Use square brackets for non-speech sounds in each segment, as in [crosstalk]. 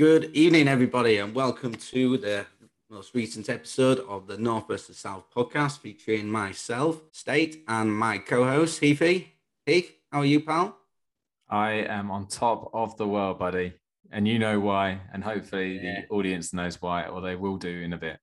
Good evening, everybody, and welcome to the most recent episode of the North versus South podcast featuring myself, State, and my co host, Heathy. Heath, how are you, pal? I am on top of the world, buddy. And you know why. And hopefully Yeah. the audience knows why, or they will do in a bit.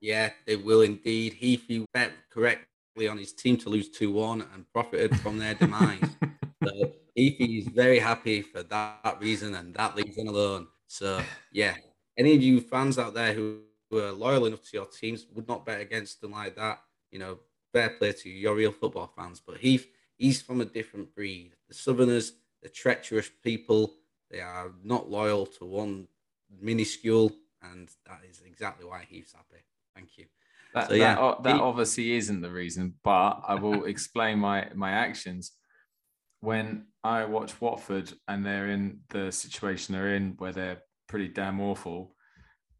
Yeah, they will indeed. Heath, bet correctly on his team to lose 2 1 and profited from their demise. [laughs] So is very happy for that reason and that reason alone. So, yeah, any of you fans out there who, were loyal enough to your teams would not bet against them like that. You know, fair play to you. You're real football fans. But Heath, he's from a different breed. The Southerners, the treacherous people, they are not loyal to one minuscule. And that is exactly why Heath's happy. Thank you. That, So, yeah, that, that he- obviously isn't the reason, but I will [laughs] explain my, my actions. When I watch Watford and they're in the situation they're in where they're pretty damn awful,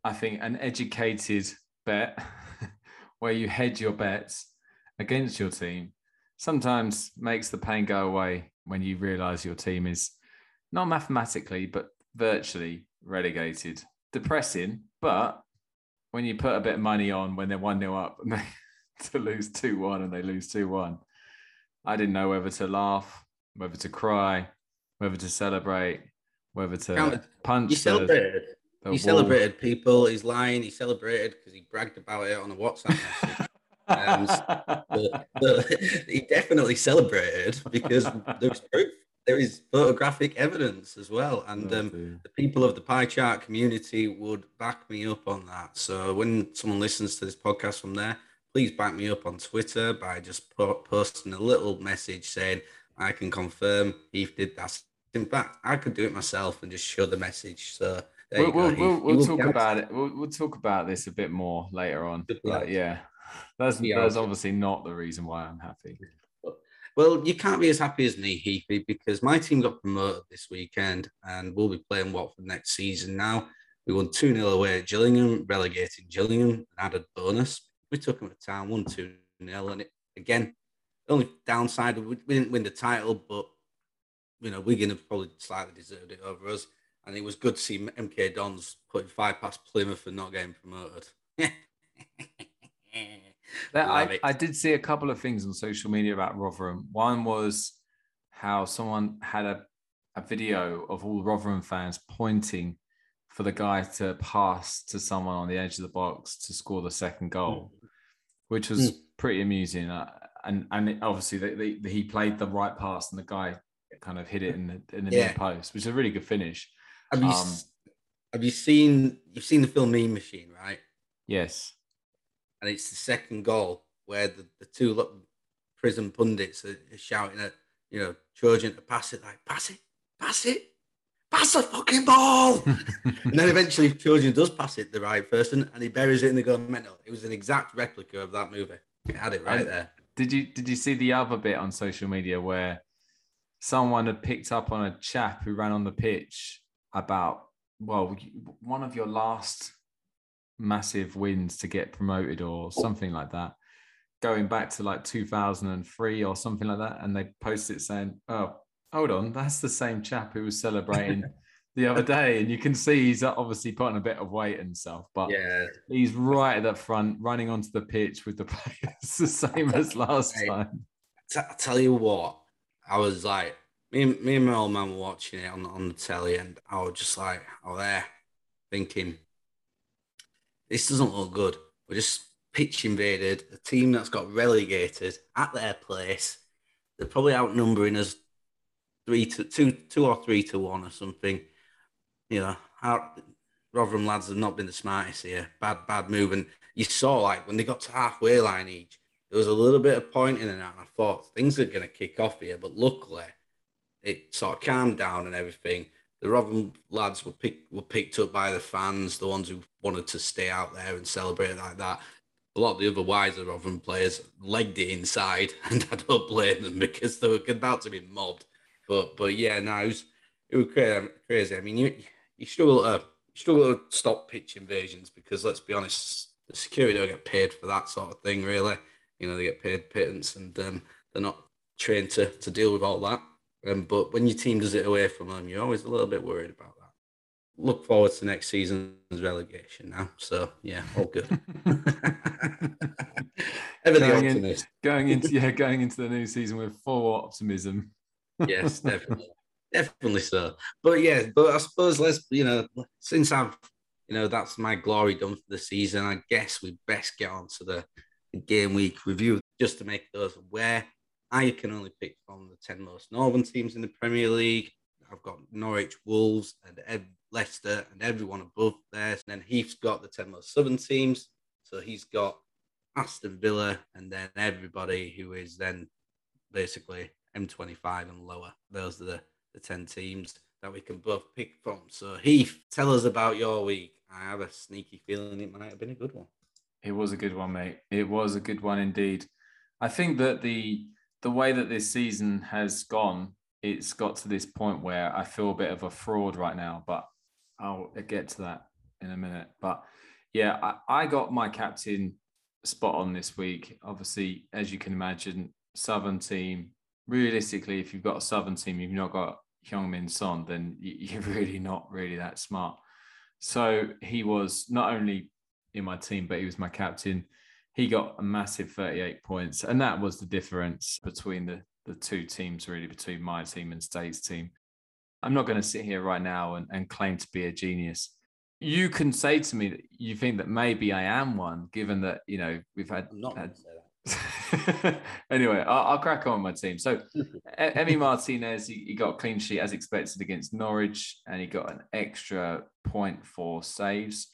I think an educated bet [laughs] where you hedge your bets against your team sometimes makes the pain go away when you realize your team is not mathematically, but virtually relegated. Depressing, but when you put a bit of money on when they're 1 0 up [laughs] and they [laughs] to lose 2 1 and they lose 2 1, I didn't know whether to laugh, whether to cry, whether to celebrate, whether to Counted. punch. You celebrated. the he wall. celebrated people. He's lying. He celebrated because he bragged about it on a WhatsApp message. Um, [laughs] But- but [laughs] he definitely celebrated because there's proof. There is photographic evidence as well, and Oh, um, the people of the pie chart community would back me up on that. So when someone listens to this podcast from there, please back me up on Twitter by just po- posting a little message saying I can confirm Heath did that. In fact, I could do it myself and just show the message. So there we'll, you go, we'll, we'll, we'll talk about it. We'll, talk about this a bit more later on. Yeah, that's, Yeah. that's obviously not the reason why I'm happy. Well, you can't be as happy as me, Heathy, because my team got promoted this weekend and we'll be playing Watford next season now. We won 2 0 away at Gillingham, relegating Gillingham, and added bonus. We took them to town, 1 2 0. And it, again, only downside, we didn't win the title, but, you know, Wigan have probably slightly deserved it over us. And it was good to see MK Dons putting five past Plymouth and not getting promoted. [laughs] That, I. I did see a couple of things on social media about Rotherham. One was how someone had a, a video of all Rotherham fans pointing for the guy to pass to someone on the edge of the box to score the second goal, mm. which was mm. pretty amusing. And and it- obviously, they, they, he played the right pass and the guy kind of hit it in the, in the Yeah. near post, which is a really good finish. Have you, Um, have you seen you've seen the film Mean Machine, right? Yes. and it's the second goal where the, the two prison pundits are, are shouting at you know Trojan to pass it like pass it, pass it, pass the fucking ball, [laughs] and then eventually Trojan does pass it the right person and he buries it in the goal. Mental. It was an exact replica of that movie. It had it right And- there. Did you did you see the other bit on social media where someone had picked up on a chap who ran on the pitch about well one of your last massive wins to get promoted or something like that going back to like 2003 or something like that and they posted it saying oh hold on that's the same chap who was celebrating [laughs] the other day and you can see he's obviously putting a bit of weight and stuff but Yeah, He's right at the front, running onto the pitch with the [laughs] players, the same as last Right. time. T- I tell you what, I was like, me, and- me and my old man were watching it on, on the telly, and I was just like, oh, there, thinking, this doesn't look good. We're just pitch invaded, a team that's got relegated at their place. They're probably outnumbering us three to two, two or three to one or something. You know, our, Rotherham lads have not been the smartest here. Bad, bad move. And you saw like when they got to halfway line each, there was a little bit of pointing and I thought things are going to kick off here. But luckily, it sort of calmed down and everything. The Rotherham lads were picked were picked up by the fans, the ones who wanted to stay out there and celebrate like that. A lot of the other wiser Rotherham players legged it inside, [laughs] and I don't blame them because they were about to be mobbed. But but yeah, no, it was it was crazy. I mean, you you struggle to you struggle to stop pitch invasions because let's be honest, the security don't get paid for that sort of thing. Really, you know, they get paid pittance, and um, they're not trained to to deal with all that. Um, but when your team does it away from them, you're always a little bit worried about that. look forward to next season's relegation now. So yeah, all good. [laughs] [laughs] Ever the Going in- Going into [laughs] yeah, going into the new season with full optimism. yes, definitely, definitely so. But yeah, but I suppose let's you know since I've you know that's my glory done for the season. I guess we best get on to the game week review just to make those aware. I can only pick from the ten most northern teams in the Premier League. I've got Norwich, Wolves, and Ev- Leicester, and everyone above there. And then Heath's got the ten most southern teams, so he's got Aston Villa, and then everybody who is then basically M25 and lower. Those are the, the 10 teams that we can both pick from. So, Heath, tell us about your week. I have a sneaky feeling it might have been a good one. It was a good one, mate. It was a good one indeed. I think that the the way that this season has gone, it's got to this point where I feel a bit of a fraud right now, but I'll get to that in a minute. But yeah, I, I got my captain spot on this week. Obviously, as you can imagine, Southern team. Realistically, if you've got a Southern team, you've not got Heung-min Son, then you- [laughs] you're really not really that smart. So he was not only in my team, but he was my captain. He got a massive 38 points, and that was the difference between the the two teams, really, between my team and State's team. I'm not going to sit here right now and, and claim to be a genius. You can say to me that you think that maybe I am one, given that you know we've had. I'm not going had to say that. [laughs] anyway, I'll, I'll crack on with my team. So, E- Emi [laughs] Martinez, he, he got a clean sheet as expected against Norwich, and he got an extra point for saves.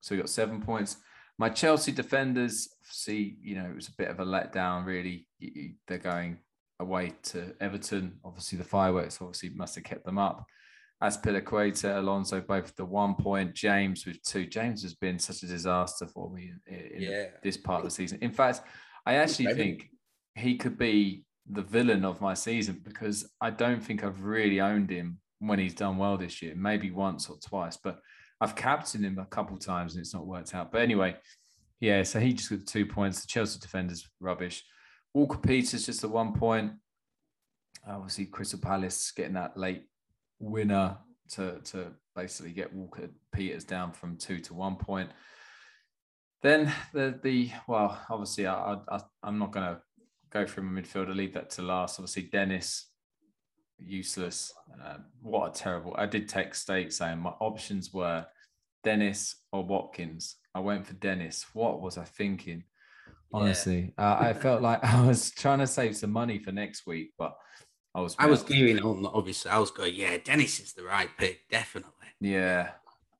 So he got seven points. My Chelsea defenders, see, you know, it was a bit of a letdown, really. They're going away to Everton. Obviously, the fireworks obviously must have kept them up. Azpilicueta, Alonso, both the one point. James with two. James has been such a disaster for me in, in Yeah. this part of the [laughs] season. In fact, I actually Maybe. think he could be the villain of my season because I don't think I've really owned him when he's done well this year. Maybe once or twice, but I've captained him a couple times and it's not worked out. But anyway, yeah. So he just got two points. The Chelsea defenders rubbish. Walker Peters just a one point. Obviously, Crystal Palace getting that late winner to to basically get Walker Peters down from two to one point. Then the the well, obviously I, I I'm not going to go through my midfielder. Leave that to last. Obviously Dennis, useless. Uh, what a terrible. I did text State saying my options were Dennis or Watkins. I went for Dennis. What was I thinking? Honestly, uh, I felt like [laughs] I was trying to save some money for next week, but I was. I was gearing on, obviously. I was going, yeah, Dennis is the right pick, definitely. Yeah,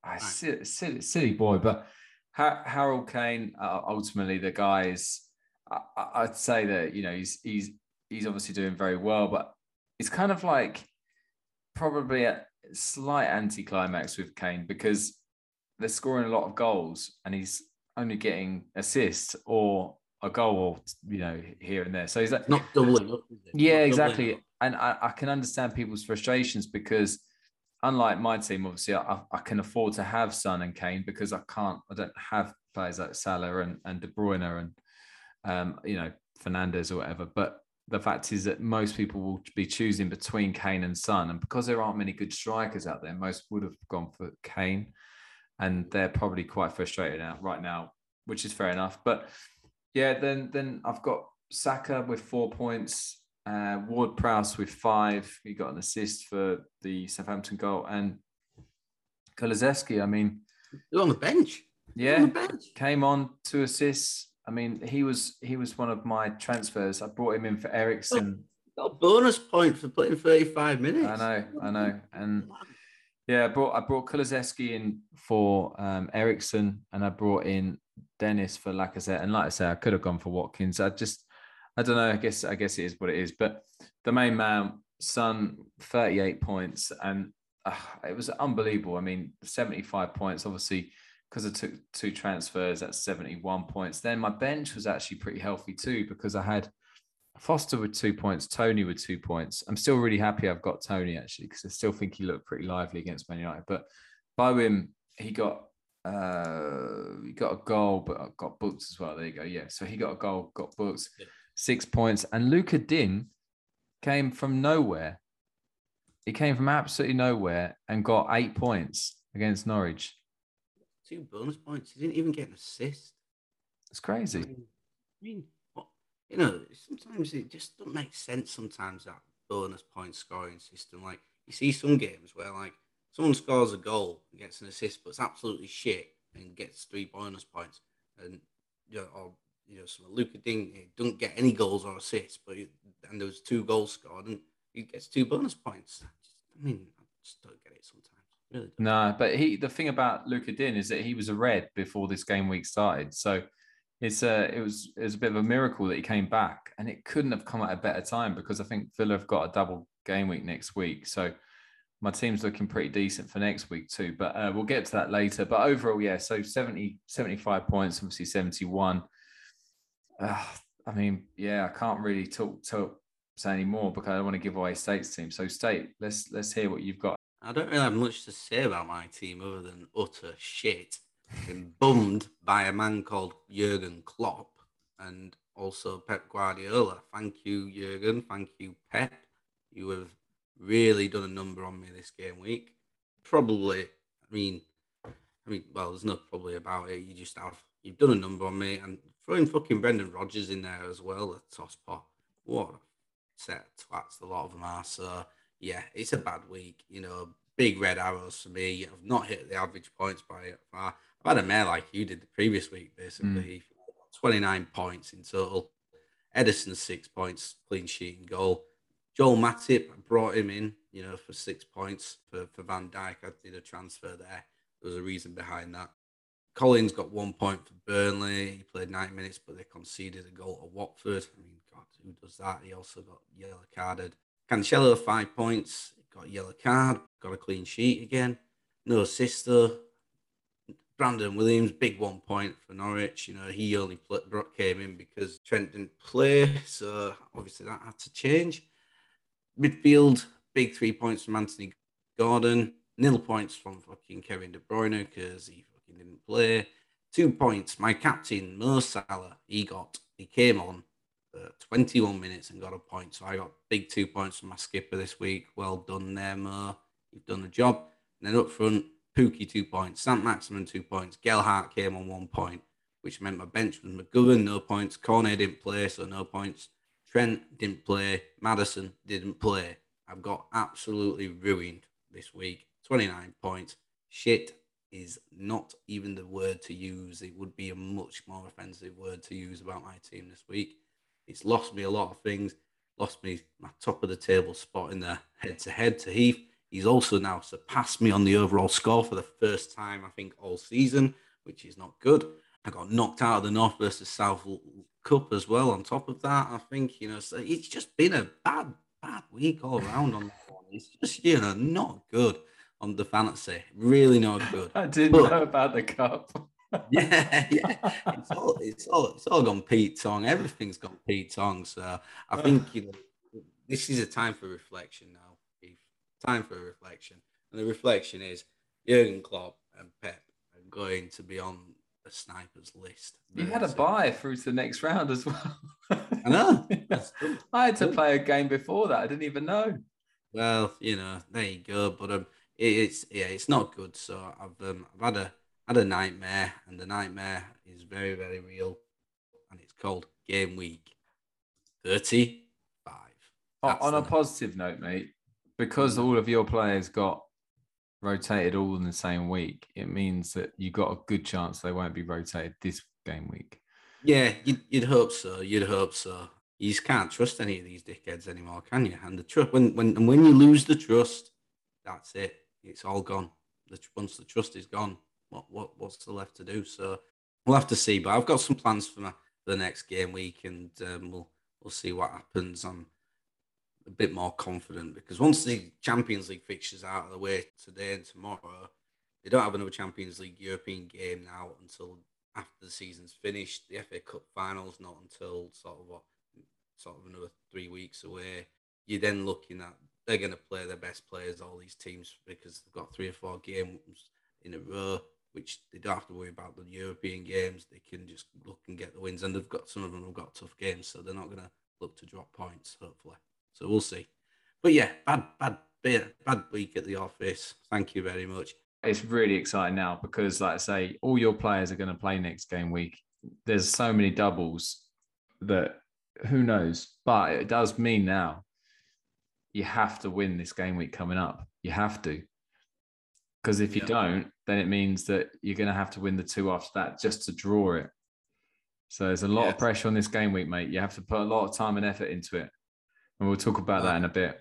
I silly, silly, silly boy. But Harold Kane, uh, ultimately, the guys. I, I'd say that you know he's he's he's obviously doing very well, but it's kind of like probably a slight anticlimax with Kane because they're scoring a lot of goals and he's only getting assists or a goal or you know here and there. So he's like Not doubling up, yeah, Not exactly. And I, I can understand people's frustrations because, unlike my team, obviously, I, I can afford to have Son and Kane because I can't, I don't have players like Salah and, and De Bruyne and, um, you know, Fernandes or whatever. But the fact is that most people will be choosing between Kane and Son. And because there aren't many good strikers out there, most would have gone for Kane. And they're probably quite frustrated out right now, which is fair enough. But yeah, then then I've got Saka with four points, uh, Ward Prowse with five. He got an assist for the Southampton goal, and Kulusevski. I mean, You're on the bench. Yeah, on the bench. came on two assists. I mean, he was he was one of my transfers. I brought him in for Eriksen. Got a bonus point for playing 35 minutes. I know, I know, and yeah, I brought I brought Kulusevski in for um, Eriksen, and I brought in Dennis for Lacazette. And like I say, I could have gone for Watkins. I just, I don't know. I guess I guess it is what it is. But the main man, Son, thirty eight points, and uh, it was unbelievable. I mean, seventy five points, obviously. Because I took two transfers, that's 71 points. Then my bench was actually pretty healthy too, because I had Foster with two points, Toney with two points. I'm still really happy I've got Toney actually because I still think he looked pretty lively against Man United. But Bowen, he got uh he got a goal, but got booked as well. There you go. Yeah, so he got a goal, got booked, Yeah. Six points, and Luca Digne came from nowhere. He came from absolutely nowhere and got eight points. against Norwich. Two bonus points. He didn't even get an assist. It's crazy. I mean, you know, sometimes it just doesn't make sense. Sometimes that bonus point scoring system, like you see some games where like someone scores a goal and gets an assist, but it's absolutely shit and gets three bonus points, and you know, or you know, some Lucas Digne don't get any goals or assists, but he, and there was two goals scored and he gets two bonus points. I mean, I just don't get it sometimes. Really. No, but he the thing about Luca Digne is that he was a red before this game week started. So it's uh it was it was a bit of a miracle that he came back and it couldn't have come at a better time because I think Villa have got a double game week next week. So my team's looking pretty decent for next week too. But uh, we'll get to that later. But overall, yeah, so 70, 75 points, obviously 71. Uh, I mean, yeah, I can't really talk talk say any more because I don't want to give away State's team. So State, let's let's hear what you've got. I don't really have much to say about my team other than utter shit. Been [laughs] bummed by a man called Jurgen Klopp and also Pep Guardiola. Thank you, Jurgen. Thank you, Pep. You have really done a number on me this game week. Probably, I mean, I mean, well, there's no probably about it. You just have you've done a number on me, and throwing fucking Brendan Rodgers in there as well, the toss pot. What a set of twats a lot of them are. So yeah, it's a bad week. You know, big red arrows for me. I've not hit the average points by far. I've had a mare like you did the previous week, basically. Mm. 29 points in total. Ederson six points, clean sheet and goal. Joel Matip, I brought him in, you know, for six points for, for Van Dijk. I did a transfer there. There was a reason behind that. Collins got one point for Burnley. He played 90 minutes, but they conceded a goal to Watford. I mean, God, who does that? He also got yellow carded. Cancelo, five points, got a yellow card, got a clean sheet again. No sister. Brandon Williams, big one point for Norwich. You know, he only came in because Trent didn't play. So obviously that had to change. Midfield, big three points from Anthony Gordon. Nil points from fucking Kevin De Bruyne because he didn't play. Two points. My captain, Mo Salah, he got, he came on 21 minutes and got a point. So I got big two points from my skipper this week. Well done there, Mo. You've done the job. And then up front, Pukki two points, Saint-Maximin two points, Gelhardt came on one point, which meant my bench was McGovern, no points. Cornet didn't play, so no points. Trent didn't play. Maddison didn't play. I've got absolutely ruined this week. 29 points. Shit is not even the word to use. It would be a much more offensive word to use about my team this week. It's lost me a lot of things. Lost me my top of the table spot in the head to head to Heath. He's also now surpassed me on the overall score for the first time, I think, all season, which is not good. I got knocked out of the North versus South Cup as well. On top of that, I think you know, so it's just been a bad, bad week all around on one. It's just you know not good on the fantasy, really not good. [laughs] I didn't but, know about the cup. [laughs] yeah, yeah. It's all, it's all, it's all gone Pete Tong. Everything's gone Pete Tong. So I think [sighs] you know, this is a time for reflection now. Keith. Time for reflection, and the reflection is Jurgen Klopp and Pep are going to be on the snipers list. You had a buy through to the next round as well. I know. [laughs] I had to play a game before that. I didn't even know. Well, you know, there you go. But um, it's yeah, it's not good. So I've um, I've had a had a nightmare, and the nightmare is very very real, and it's called Game Week Thirty Five. On a positive note, mate, because all of your players got rotated all in the same week, it means that you got a good chance they won't be rotated this game week. Yeah, you'd, you'd hope so. You'd hope so. You just can't trust any of these dickheads anymore, can you? And the trust when when and when you lose the trust, that's it. It's all gone. The, once the trust is gone, what what what's left to do? So we'll have to see. But I've got some plans for my for the next game week, and um, we'll we'll see what happens. I'm a bit more confident because once the Champions League fixtures out of the way today and tomorrow, they don't have another Champions League European game now until after the season's finished. The FA Cup finals not until sort of what sort of another three weeks away. You're then looking at they're going to play their best players, all these teams, because they've got three or four games in a row, which they don't have to worry about the European games. They can just look and get the wins, and they've got some of them have got tough games, so they're not going to look to drop points. Hopefully, so we'll see. But yeah, bad, bad, bad week at the office. Thank you very much. it's really exciting now because, like I say, all your players are going to play next game week. There's so many doubles that who knows, but it does mean now you have to win this game week coming up. You have to. Because if you yeah. don't, then it means that you're going to have to win the two after that just to draw it. So there's a lot of pressure on this game week, mate. You have to put a lot of time and effort into it. And we'll talk about that in a bit.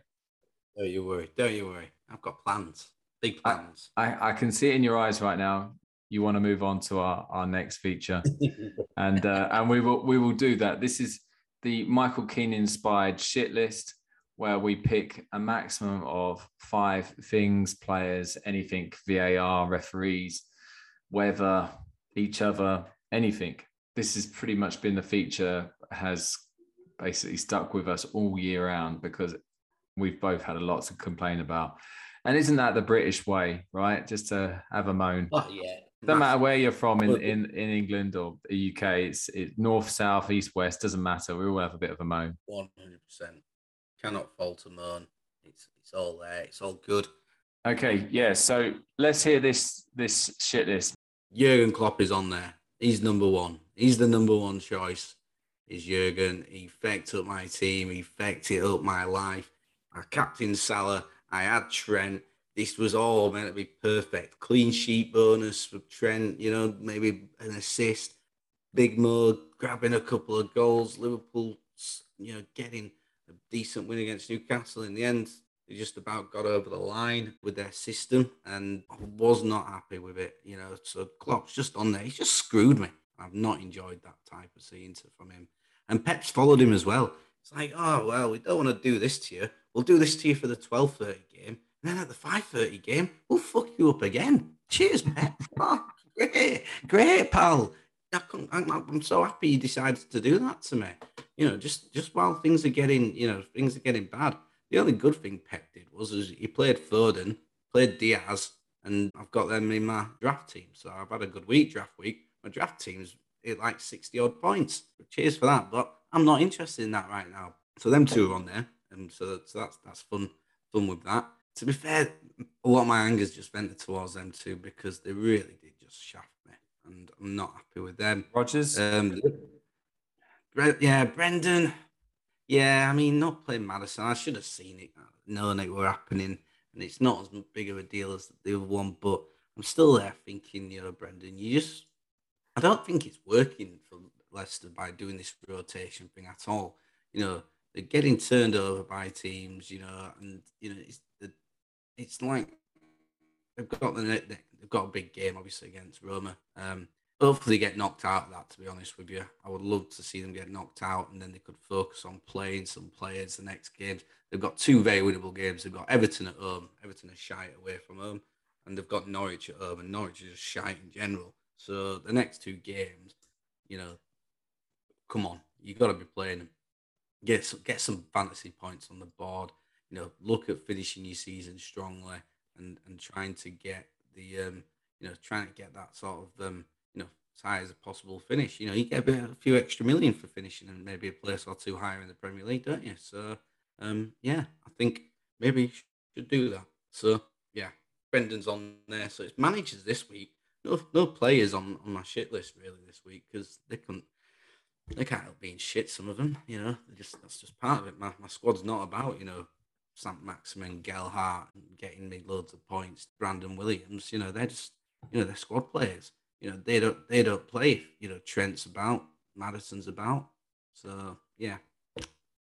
Don't you worry. Don't you worry. I've got plans. Big plans. I, I, I can see it in your eyes right now. You want to move on to our, our next feature. [laughs] and uh, and we will we will do that. This is the Michael Keane inspired shit list where we pick a maximum of five things, players, anything, VAR, referees, weather, each other, anything. This has pretty much been the feature has basically stuck with us all year round because we've both had a lot to complain about. And isn't that the British way, right? Just to have a moan. Oh, yeah. No matter where you're from in, in, in England or the UK, it's it, north, south, east, west, doesn't matter. We all have a bit of a moan. 100%. Cannot fault a moan. It's, it's all there. It's all good. Okay, yeah. So let's hear this this shit list. Jurgen Klopp is on there. He's number one. He's the number one choice. Is Jurgen? He fecked up my team. He fecked it up my life. I captain Salah. I had Trent. This was all meant to be perfect. Clean sheet bonus for Trent. You know, maybe an assist. Big Mo grabbing a couple of goals. Liverpool, you know, getting a decent win against Newcastle in the end. They just about got over the line with their system, and I was not happy with it. You know, so Klopp's just on there. He's just screwed me. I've not enjoyed that type of scene from him. And Pep's followed him as well. It's like, oh well, we don't want to do this to you. We'll do this to you for the twelve thirty game, and then at the five thirty game, we'll fuck you up again. Cheers, Pep. [laughs] oh, great, great, pal. I'm, I'm so happy you decided to do that to me. You know, just just while things are getting, you know, things are getting bad. The only good thing Pep did was he played Foden, played Diaz, and I've got them in my draft team. So I've had a good week, draft week. My draft team's at like 60 odd points. Cheers for that. But I'm not interested in that right now. So them two are on there. And so, so that's that's fun fun with that. To be fair, a lot of my anger is just vented towards them two because they really did just shaft me. And I'm not happy with them. Rodgers. Um, yeah, Brendan. Yeah, I mean, not playing Maddison. I should have seen it, knowing it were happening. And it's not as big of a deal as the other one, but I'm still there thinking, you know, Brendan, you just I don't think it's working for Leicester by doing this rotation thing at all. You know, they're getting turned over by teams. You know, and you know it's it's like they've got the they've got a big game obviously against Roma. Um, hopefully get knocked out of that. To be honest with you, I would love to see them get knocked out, and then they could focus on playing some players the next games. They've got two very winnable games. They've got Everton at home. Everton are shite away from home, and they've got Norwich at home, and Norwich is just in general. So the next two games, you know, come on, you got to be playing them. Get some, get some fantasy points on the board. You know, look at finishing your season strongly and and trying to get the um, you know, trying to get that sort of um, high as a possible finish. You know, you get a, bit, a few extra million for finishing and maybe a place or two higher in the Premier League, don't you? So, um, yeah, I think maybe you should do that. So, yeah, Brendan's on there. So it's managers this week no no players on, on my shit list really this week because they couldn't they can't help being shit. Some of them, you know, just that's just part of it. My my squad's not about you know Saint-Maximin, Gelhardt, getting me loads of points. Brandon Williams, you know, they're just you know they're squad players. You know they don't they don't play. You know Trent's about, Maddison's about. So yeah,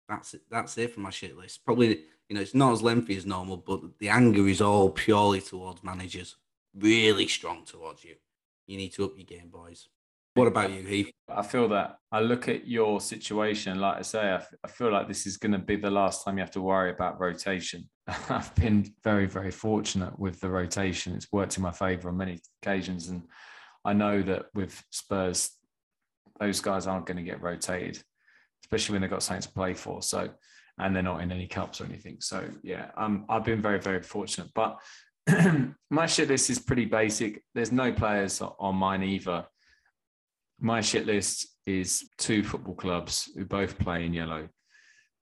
that's it. That's it for my shit list. Probably you know it's not as lengthy as normal, but the anger is all purely towards managers really strong towards you. You need to up your game, boys. What about you, Heath? I feel that I look at your situation, like I say, I, f- I feel like this is going to be the last time you have to worry about rotation. [laughs] I've been very, very fortunate with the rotation. It's worked in my favour on many occasions. And I know that with Spurs, those guys aren't going to get rotated, especially when they've got something to play for. So, and they're not in any cups or anything. So, yeah, um, I've been very, very fortunate. But [clears throat] my shit list is pretty basic. There's no players on mine either. My shit list is two football clubs who both play in yellow,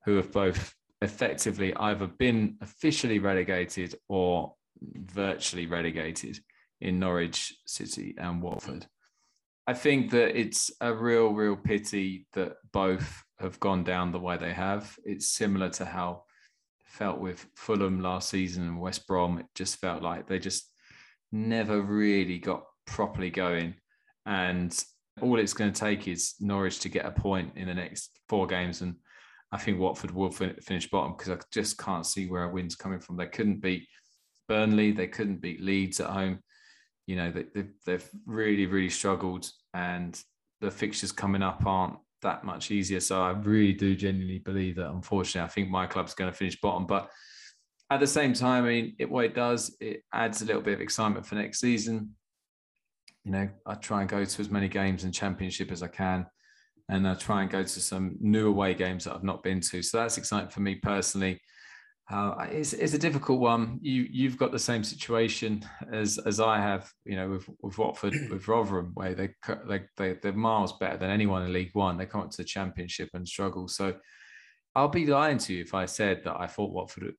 who have both effectively either been officially relegated or virtually relegated. In Norwich City and Watford. I think that it's a real, real pity that both have gone down the way they have. It's similar to how felt with Fulham last season and West Brom. It just felt like they just never really got properly going. And all it's going to take is Norwich to get a point in the next four games. And I think Watford will fin- finish bottom because I just can't see where a win's coming from. They couldn't beat Burnley, they couldn't beat Leeds at home. You know, they, they've, really, really struggled. And the fixtures coming up aren't that much easier. So I really do genuinely believe that, unfortunately, I think my club's going to finish bottom. But at the same time, I mean, it, what it does, it adds a little bit of excitement for next season. You know, I try and go to as many games in Championship as I can, and I try and go to some new away games that I've not been to. So that's exciting for me personally. Uh, it's, it's a difficult one. You you've got the same situation as as I have. You know, with, with Watford, [clears throat] with Rotherham, where they they they they're miles better than anyone in League One. They come up to the Championship and struggle. So I'll be lying to you if I said that I thought Watford would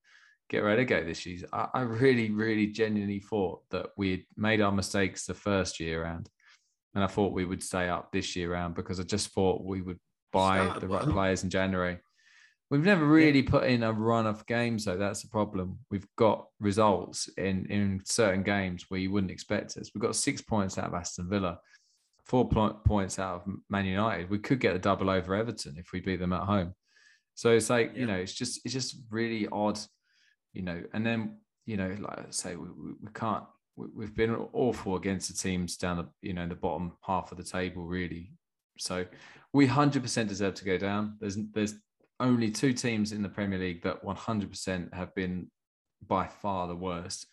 get relegated this year. I, I really, really, genuinely thought that we'd made our mistakes the first year round, and I thought we would stay up this year round because I just thought we would buy the right players in January. We've never really yeah. put in a run of games, though. That's the problem. We've got results in in certain games where you wouldn't expect us. We've got six points out of Aston Villa, four points out of Man United. We could get a double over Everton if we beat them at home. So it's like yeah. you know, it's just it's just really odd, you know. And then you know, like I say, we, we, we can't. We, have been awful against the teams down the you know the bottom half of the table, really. So we hundred percent deserve to go down. There's there's only two teams in the Premier League that 100% have been by far the worst.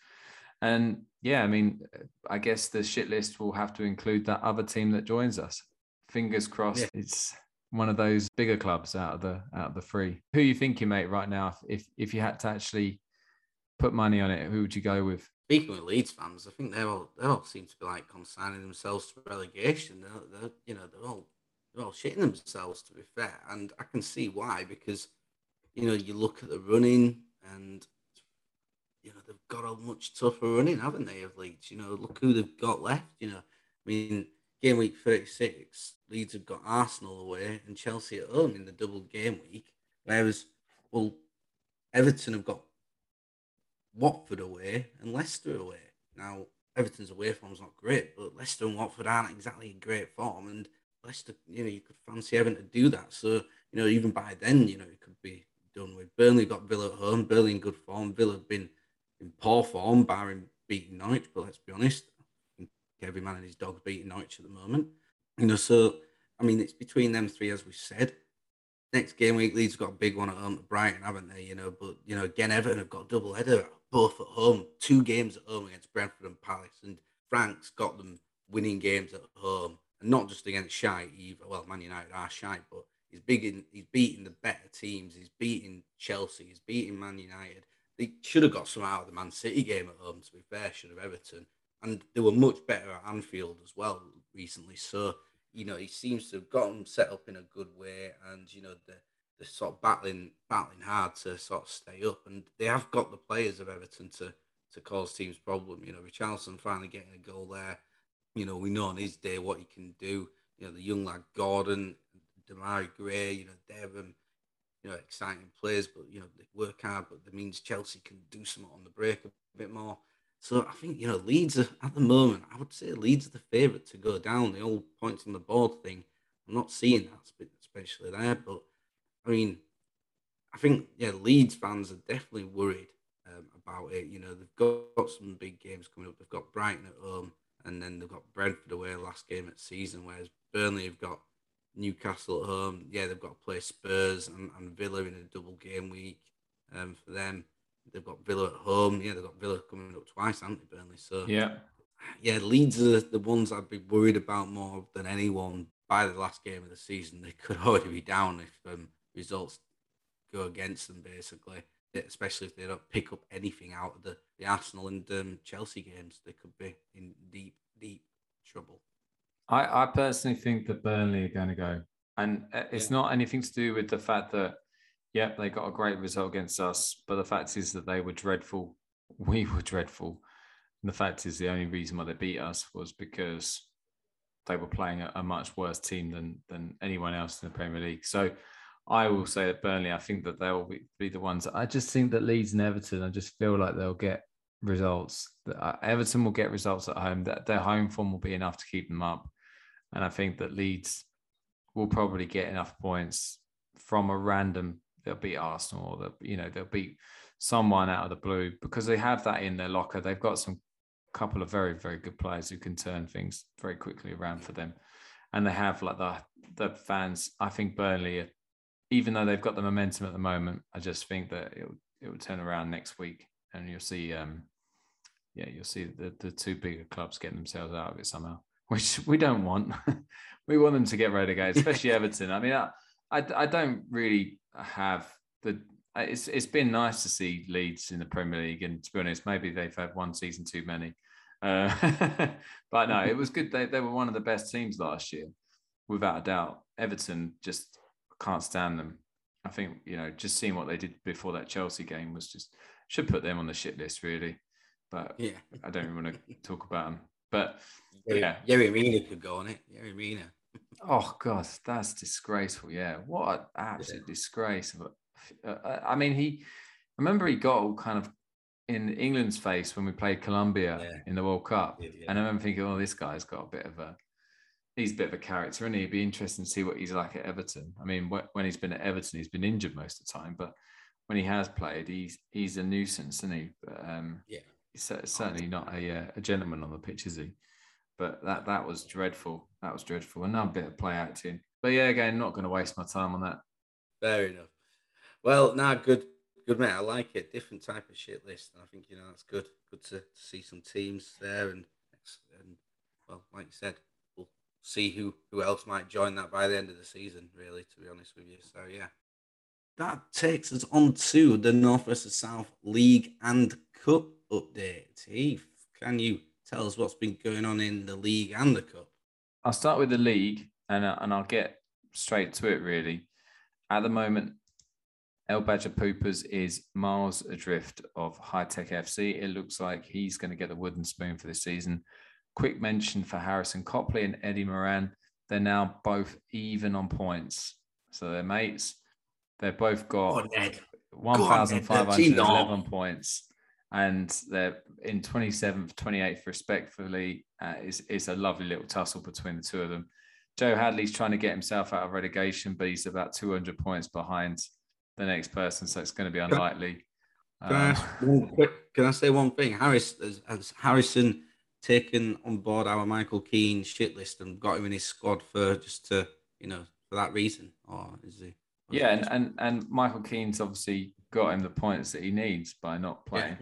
And yeah, I mean, I guess the shit list will have to include that other team that joins us. Fingers crossed, yeah. it's one of those bigger clubs out of the out of the three. Who are you thinking, mate, right now? If if you had to actually put money on it, who would you go with? Speaking with Leeds fans, I think they all they all seem to be like consigning themselves to relegation. They're, they're you know they're all they're all shitting themselves, to be fair. And I can see why, because, you know, you look at the running and, you know, they've got a much tougher running, haven't they, of Leeds? You know, look who they've got left. You know, I mean, game week 36, Leeds have got Arsenal away and Chelsea at home in the double game week. Whereas, well, Everton have got Watford away and Leicester away. Now, Everton's away form's not great, but Leicester and Watford aren't exactly in great form. And Leicester, you know, you could fancy having to do that. So, you know, even by then, you know, it could be done with. Burnley got Villa at home. Burnley in good form. Villa have been in poor form, barring beating Norwich. But let's be honest, every man and his dog's beating Norwich at the moment. You know, so I mean, it's between them three, as we said. Next game week, Leeds got a big one at home to Brighton, haven't they? You know, but you know, again, Everton have got double header, both at home, two games at home against Brentford and Palace, and Frank's got them winning games at home not just against shy either. Well, Man United are shy, but he's in, he's beating the better teams. He's beating Chelsea. He's beating Man United. They should have got some out of the Man City game at home. To be fair, should have Everton, and they were much better at Anfield as well recently. So you know he seems to have got them set up in a good way, and you know the the sort of battling battling hard to sort of stay up, and they have got the players of Everton to to cause teams problem. You know, Richarlison finally getting a goal there. You know, we know on his day what he can do. You know, the young lad Gordon, Demarai Gray, you know, Devon, you know, exciting players, but you know, they work hard, but that means Chelsea can do something on the break a bit more. So I think, you know, Leeds are, at the moment, I would say Leeds are the favourite to go down. The old points on the board thing, I'm not seeing that, especially there. But I mean, I think, yeah, Leeds fans are definitely worried um, about it. You know, they've got, got some big games coming up. They've got Brighton at home and then they've got Brentford away last game at season, whereas Burnley have got Newcastle at home. Yeah, they've got to play Spurs and, and Villa in a double game week. Um, for them, they've got Villa at home. Yeah, they've got Villa coming up twice, haven't they, Burnley? So yeah, yeah, Leeds are the ones I'd be worried about more than anyone by the last game of the season. They could [laughs] already be down if um, results go against them, basically especially if they don't pick up anything out of the, the Arsenal and um, Chelsea games, they could be in deep, deep trouble. I, I personally think that Burnley are going to go. And uh, it's yeah. not anything to do with the fact that, yep, they got a great result against us. But the fact is that they were dreadful. [laughs] We were dreadful. And the fact is, the only reason why they beat us was because they were playing a, a much worse team than than anyone else in the Premier League. So I will say that Burnley, I think that they'll be, be the ones. I just think that Leeds and Everton, I just feel like they'll get results. Uh, Everton will get results at home. That their home form will be enough to keep them up, and I think that Leeds will probably get enough points from a random. They'll beat Arsenal, or they'll, you know they'll beat someone out of the blue because they have that in their locker. They've got some couple of very very good players who can turn things very quickly around for them, and they have like the the fans. I think Burnley, even though they've got the momentum at the moment, I just think that it it will turn around next week, and you'll see. Um, yeah, you'll see the the two bigger clubs getting themselves out of it somehow, which we don't want. [laughs] we want them to get relegated, especially Everton. I mean, I, I I don't really have the it's it's been nice to see Leeds in the Premier League, and to be honest, maybe they've had one season too many. Uh, [laughs] but no, it was good. They they were one of the best teams last year, without a doubt. Everton just can't stand them. I think you know just seeing what they did before that Chelsea game was just should put them on the shit list really. But yeah, I don't even want to [laughs] talk about them. But yeah, Yerry Mina could go on it. Yerry Mina. Oh god, that's disgraceful. Yeah, what an absolute yeah. disgrace. Uh, I mean, he. I remember he got all kind of in England's face when we played Colombia yeah. in the World Cup, yeah, and I remember thinking, "Oh, this guy's got a bit of a." He's a bit of a character, and he? would be interesting to see what he's like at Everton. I mean, when he's been at Everton, he's been injured most of the time, but when he has played, he's he's a nuisance, isn't he? But, um, yeah, he's certainly not a uh, a gentleman on the pitch, is he? But that that was dreadful. That was dreadful. Another bit of play acting. But yeah, again, not going to waste my time on that. Fair enough. Well, now nah, good, good mate. I like it. Different type of shit list. I think you know that's good. Good to, to see some teams there, and and well, like you said, see who who else might join that by the end of the season. Really, to be honest with you. So yeah, that takes us on to the North versus South League and Cup update. Heath, can you tell us what's been going on in the league and the cup? I'll start with the league, and uh, and I'll get straight to it. Really, at the moment, El Badger Poopers is miles adrift of High Tech FC. It looks like he's going to get the wooden spoon for this season. Quick mention for Harrison Copley and Eddie Moran. They're now both even on points. So they're mates. They've both got 1,511 points. And they're in 27th, 28th, respectfully. Uh, it's, it's a lovely little tussle between the two of them. Joe Hadley's trying to get himself out of relegation, but he's about 200 points behind the next person, so it's going to be unlikely. Can, I, um, quick, can I say one thing? Harris Harrison taken on board our Michael Keane shit list and got him in his squad for just to you know for that reason, or is he? Yeah, and, and and Michael Keane's obviously got him the points that he needs by not playing.